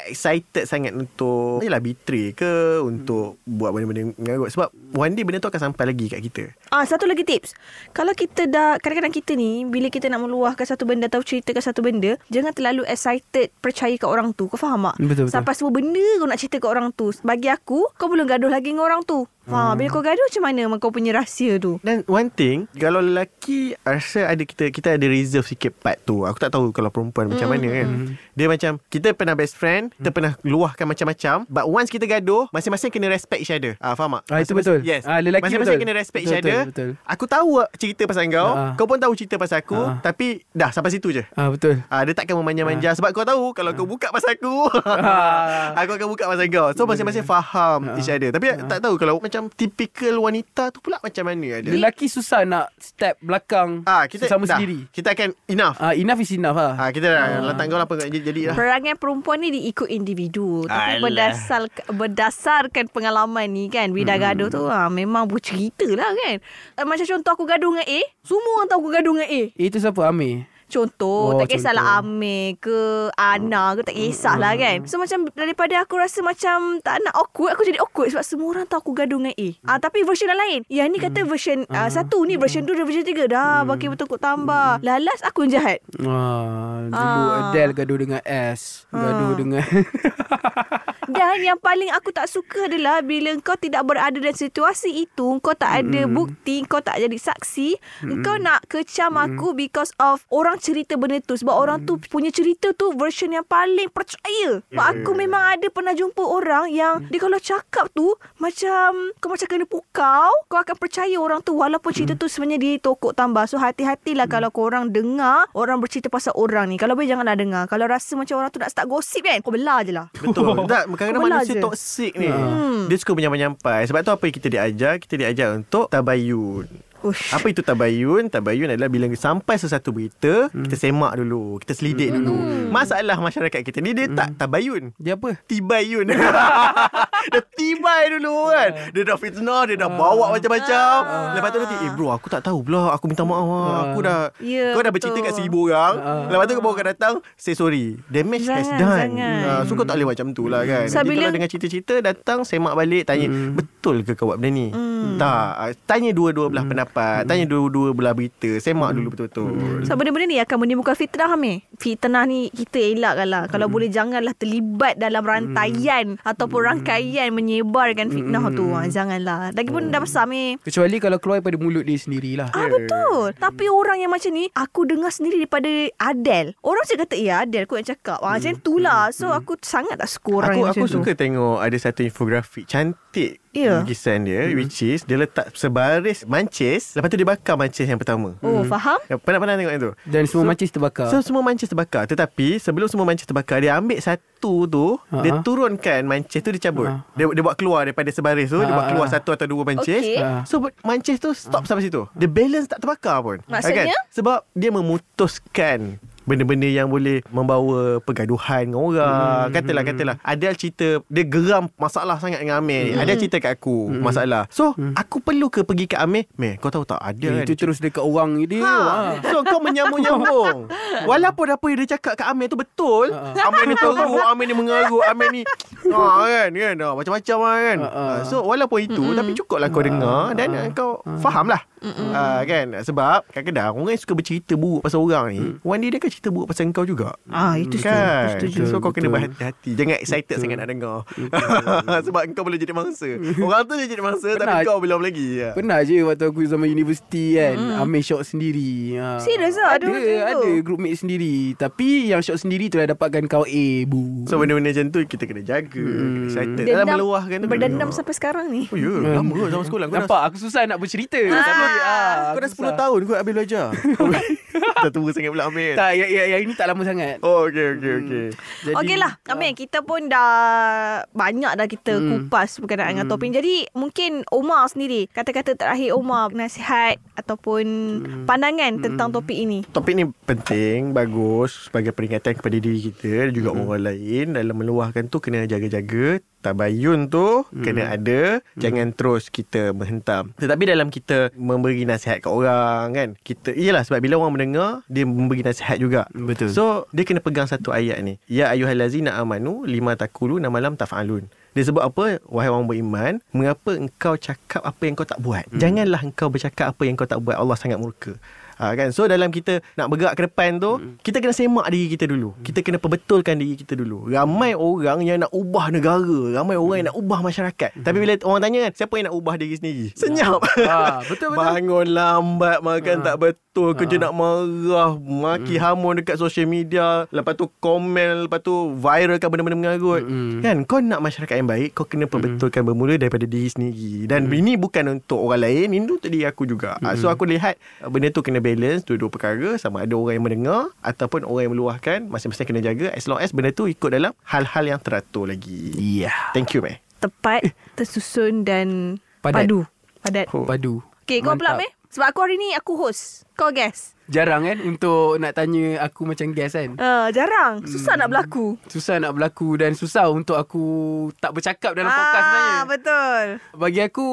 Excited sangat untuk Yelah betray ke Untuk buat benda-benda mengarut Sebab one day benda tu akan sampai lagi kat kita. Ah Satu lagi tips Kalau kita dah Kadang-kadang kita ni Bila kita nak meluahkan satu benda Atau ceritakan satu benda Jangan terlalu excited Percaya kat orang tu Kau faham tak? Betul, betul. Sampai semua benda Kau nak cerita kat orang tu Bagi aku Kau belum gaduh lagi dengan orang tu Ha, bila kau gaduh macam mana kau punya rahsia tu? Dan one thing Kalau lelaki Rasa ada kita Kita ada reserve sikit part tu Aku tak tahu Kalau perempuan macam mana kan Dia macam Kita pernah best friend Kita pernah luahkan macam-macam But once kita gaduh Masing-masing kena respect each other ah, Faham tak? Ah, itu betul. Yes Ah, lelaki Masing-masing betul. kena respect Betul, each other betul, betul. Aku tahu cerita pasal kau Ah. Kau pun tahu cerita pasal aku Ah. Tapi Dah sampai situ je Ah betul. Ah, dia takkan memanja-manja Sebab kau tahu Kalau kau buka pasal aku Ah. Aku akan buka pasal kau So masing-masing faham each other Tapi tak tahu Kalau macam Typical wanita tu pula Macam mana ada Lelaki susah nak step belakang Ah, kita sama dah, sendiri. Kita akan enough. Ah enough is enough lah. Ah, kita dah letak kau lah apa jadi, jadi lah. Perangai perempuan ni diikut individu Tapi Alah. berdasar, berdasarkan pengalaman ni kan Bila dah gaduh tu ha, Memang bercerita lah kan Eh, Macam contoh aku gaduh dengan A Semua orang tahu aku gaduh dengan A Eh, Itu siapa Amir? Contoh Oh, Tak kisahlah contoh. Amir ke Ana ke Tak kisahlah kan. So macam Daripada aku rasa macam Tak nak awkward Aku jadi awkward Sebab semua orang tahu aku gaduh dengan A. Ah, Tapi version yang lain. Yang ni kata version ah, Satu ni version tu Dan version tiga. Dah bagi betul kut tambah. Lalas aku yang jahat. Ah, dulu Ah. Adele gaduh dengan S. Gaduh dengan Dan yang paling aku tak suka adalah bila kau tidak berada dalam situasi itu, kau tak ada mm. bukti, kau tak jadi saksi, mm. kau nak kecam aku because of orang cerita benda tu sebab orang tu punya cerita tu version yang paling percaya. Sebab aku memang ada pernah jumpa orang yang dia kalau cakap tu macam kau macam kena pukau, kau akan percaya orang tu walaupun cerita tu sebenarnya dia tokok tambah. So hati-hatilah kalau kau orang dengar orang bercerita pasal orang ni. Kalau boleh janganlah dengar. Kalau rasa macam orang tu nak start gosip kan, kau belah je lah. Betul. Tak, kadang-kadang manusia je. toksik ni. Dia suka menyampai-nyampai. Sebab tu apa yang kita diajar? Kita diajar untuk tabayun. Ush. Apa itu tabayun? Tabayun adalah bila sampai sesuatu berita, kita semak dulu, kita selidik dulu. Masalah masyarakat kita ni dia tak tabayun. Dia apa? Tibayun. Dia tibai dulu kan. Dia dah fitnah Dia dah bawa macam-macam. Lepas tu nanti Eh bro aku tak tahu pula. Aku minta maaf lah. Aku dah Ya, Kau dah betul. bercerita kat seribu orang. Lepas tu kau baru akan datang Say sorry. Damage has Jangan, done. jangan. Ah, So kau tak boleh macam tu lah kan. So, Nanti bila- kalau dengan cerita-cerita Datang semak balik Tanya Betul ke kau buat benda ni? Tak. Ah, Tanya dua-dua belah pendapat Tanya dua-dua belah berita Semak dulu betul-betul So benda-benda ni akan menimbulkan fitnah Hamil. Fitnah ni kita elakkan lah. Kalau Hmm. boleh janganlah terlibat dalam rantaian ataupun rangkaian menyebarkan fitnah Hmm. tu. Ha, janganlah. Lagipun dah besar Hamil. Kecuali kalau keluar daripada mulut dia sendirilah. Ah betul. Tapi orang yang macam ni aku dengar sendiri daripada Adele. Orang cakap kata ya Adele aku yang cakap. Ah, macam itulah. So aku sangat tak suka orang Aku yang aku macam tu. suka tengok ada satu infografik cantik Ya. lukisan dia which is dia letak sebaris mancis lepas tu dia bakar mancis yang pertama. Oh, faham? Ya, Pernah-pernah tengok itu? Dan semua So- mancis terbakar. So semua mancis terbakar Tetapi sebelum semua mancis terbakar Dia ambil satu tu Ha. Dia turunkan mancis tu dia cabut Ha. dia, dia buat keluar daripada sebaris tu Dia Ha, buat keluar ha. satu atau dua mancis Okey. Ha. So mancis tu stop sampai situ The balance tak terbakar pun Maksudnya? Kan? Sebab dia memutuskan benda-benda yang boleh membawa pergaduhan dengan orang. Hmm. Katalah katalah Adele cerita dia geram masalah sangat dengan Amir. Hmm. Adele cerita kat aku hmm. masalah. So hmm. aku perlu ke pergi kat Amir? Meh, kau tahu tak Adele Eh, itu terus dekat orang dia. Ha. Ha. So kau menyambung-nyambung Walaupun apa yang dia cakap kat Amir tu betul Ha. Amir ni teruk Amir ni mengarut Amir ni ha, kan kan ha, macam-macam lah kan Ha, ha. ha, so walaupun itu Mm-mm. tapi cukup lah kau dengar dan uh, kau faham lah ha, kan sebab kadang-kadang orang yang suka bercerita buruk pasal orang ni one day dia akan cerita buruk pasal kau juga Ah, itu setuju. kan Itu setuju. so kau kena Betul. berhati-hati jangan excited sangat nak dengar sebab kau boleh jadi mangsa orang tu dia jadi mangsa Pernah. tapi kau belum lagi ya. Pernah je waktu aku zaman universiti kan mm. Ambil shot sendiri ha. Serius lah? Ada Ada group mate sendiri Tapi yang shot sendiri tu dah dapatkan kau A bu So benda-benda macam tu kita kena jaga Hmm. Excited Dalam Dendam- meluahkan tu Berdendam sampai sekarang ni. Oh ya yeah. Lama zaman sekolah Kau dah Nampak aku susah nak bercerita Ah. Tapi ah, Kau dah aku susah. 10 tahun kau habis belajar Dah tua sangat pula Amir Tak yang, yang, yang ini tak lama sangat. Oh okay okay okay Jadi, Okey lah Amin kita pun dah Banyak dah kita Hmm. kupas Berkenaan dengan topik Jadi mungkin Omar sendiri Kata-kata terakhir Omar Nasihat Ataupun Hmm. Pandangan tentang topik ini? Topik ni penting Bagus Sebagai peringatan kepada diri kita Dan juga Hmm. orang lain Dalam meluahkan tu Kena jaga-jaga Tabayun tu Hmm. Kena ada Jangan terus kita menghentam. Tetapi dalam kita Memberi nasihat kat orang kan Kita Iyalah sebab bila orang mendengar Dia memberi nasihat juga. Betul. So dia kena pegang satu ayat ni. Ya ayuhallazina amanu Lima takulu namalam taf'alun. Dia sebut apa? Wahai orang beriman Mengapa engkau cakap Apa yang kau tak buat? Hmm. Janganlah engkau bercakap Apa yang kau tak buat. Allah sangat murka Ha, kan? So dalam kita Nak bergerak ke depan tu hmm. Kita kena semak diri kita dulu. Kita kena perbetulkan diri kita dulu. Ramai orang yang nak ubah negara. Ramai orang yang nak ubah masyarakat. Tapi bila orang tanya kan Siapa yang nak ubah diri sendiri? Senyap. Ah, betul, betul. Bangun lambat Makan Ah. tak betul Kerja nak marah Maki Hmm. hamun dekat social media Lepas tu komen Lepas tu viralkan benda-benda mengarut Mm-mm. Kan? Kau nak masyarakat yang baik Kau kena perbetulkan bermula Daripada diri sendiri. Dan ini bukan untuk orang lain Ini untuk diri aku juga. Ah, So aku lihat ah, Benda tu kena balance Dua-dua perkara Sama ada orang yang mendengar Ataupun orang yang meluahkan Masing-masing kena jaga As long as benda tu ikut dalam Hal-hal yang teratur lagi. Ya Thank you meh. Tepat Tersusun dan Padat. Padu. Padat. Oh. Padu. Okay kau pula. Meh. Sebab aku hari ni Aku host Kau guest Jarang kan Untuk nak tanya aku macam guest kan? Uh, Jarang. Susah Hmm. nak berlaku. Susah nak berlaku Dan susah untuk aku Tak bercakap dalam podcast sebenarnya. Ah, Betul. Bagi aku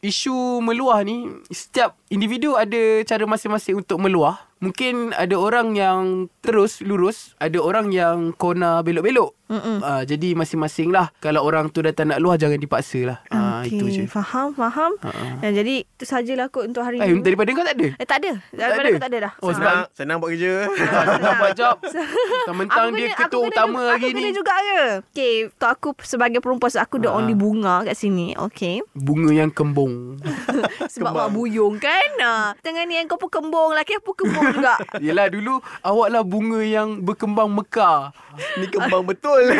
Isu meluah ni Setiap individu ada Cara masing-masing untuk meluah. Mungkin ada orang yang Terus lurus Ada orang yang Kona belok-belok. Mm-mm. uh, Jadi masing-masing lah. Kalau orang tu datang nak luah Jangan dipaksa lah. Uh, Okey, Itu je. Faham Faham. Dan jadi Itu sajalah kot Untuk hari Eh ni. daripada kau tak ada? Eh tak ada Daripada ada? aku tak ada dah. Oh, sebab- Senang Senang buat kerja. Senang buat job. Mentang-mentang Aku dia kena- ketua aku kena utama juga, hari aku ni. kena juga ke Okay Untuk aku sebagai perempuan so Aku the Ha. only bunga kat sini Okay? Bunga yang kembung. Sebab mak buyung kan? Ha. Tengah ni yang kau pun kembung Laki aku pun kembung juga. Yelah dulu Awak lah bunga yang Berkembang mekar Ni kembang betul.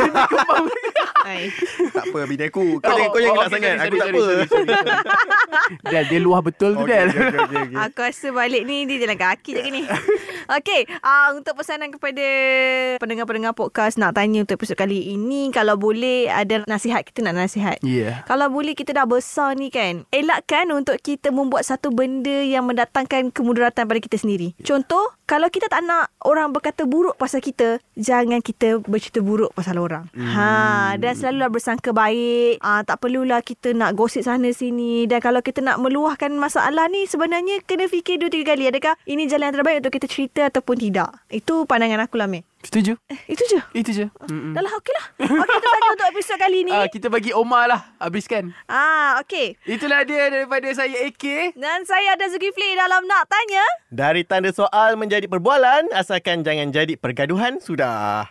Hai. Tak apa bini aku. Kau jangan, kau jangan gelak okay, sangat. sorry, Aku tak sorry, apa. sorry, sorry, sorry. Dal dia luah betul tu Okay, Dal okay, okay, okay, okay. Aku rasa balik ni Dia jalan kaki je ni Okay uh, Untuk pesanan kepada Pendengar-pendengar podcast Nak tanya untuk episod kali ini Kalau boleh Ada nasihat Kita nak nasihat. Yeah. Kalau boleh kita dah besar ni kan? Elakkan untuk kita membuat satu benda Yang mendatangkan kemudaratan pada kita sendiri. Contoh Kalau kita tak nak orang berkata buruk pasal kita Jangan kita bercerita buruk pasal orang. Hmm. ha, Dan selalulah bersangka baik. Ha, Tak perlulah kita nak gosip sana sini. Dan kalau kita nak meluahkan masalah ni Sebenarnya kena fikir dua tiga kali. Adakah ini jalan yang terbaik untuk kita cerita ataupun tidak? Itu pandangan aku lah Meh Setuju? Eh, Itu je. Itu je. Mm-mm. Dah lah okey lah. Okey itu saja untuk episod kali ni. Ah, Kita bagi Omar lah. Habiskan. Ah, okey. Itulah dia daripada saya AK Dan saya ada Zulkifli dalam Nak Tanya. Dari tanda soal menjadi perbualan Asalkan jangan jadi pergaduhan Sudah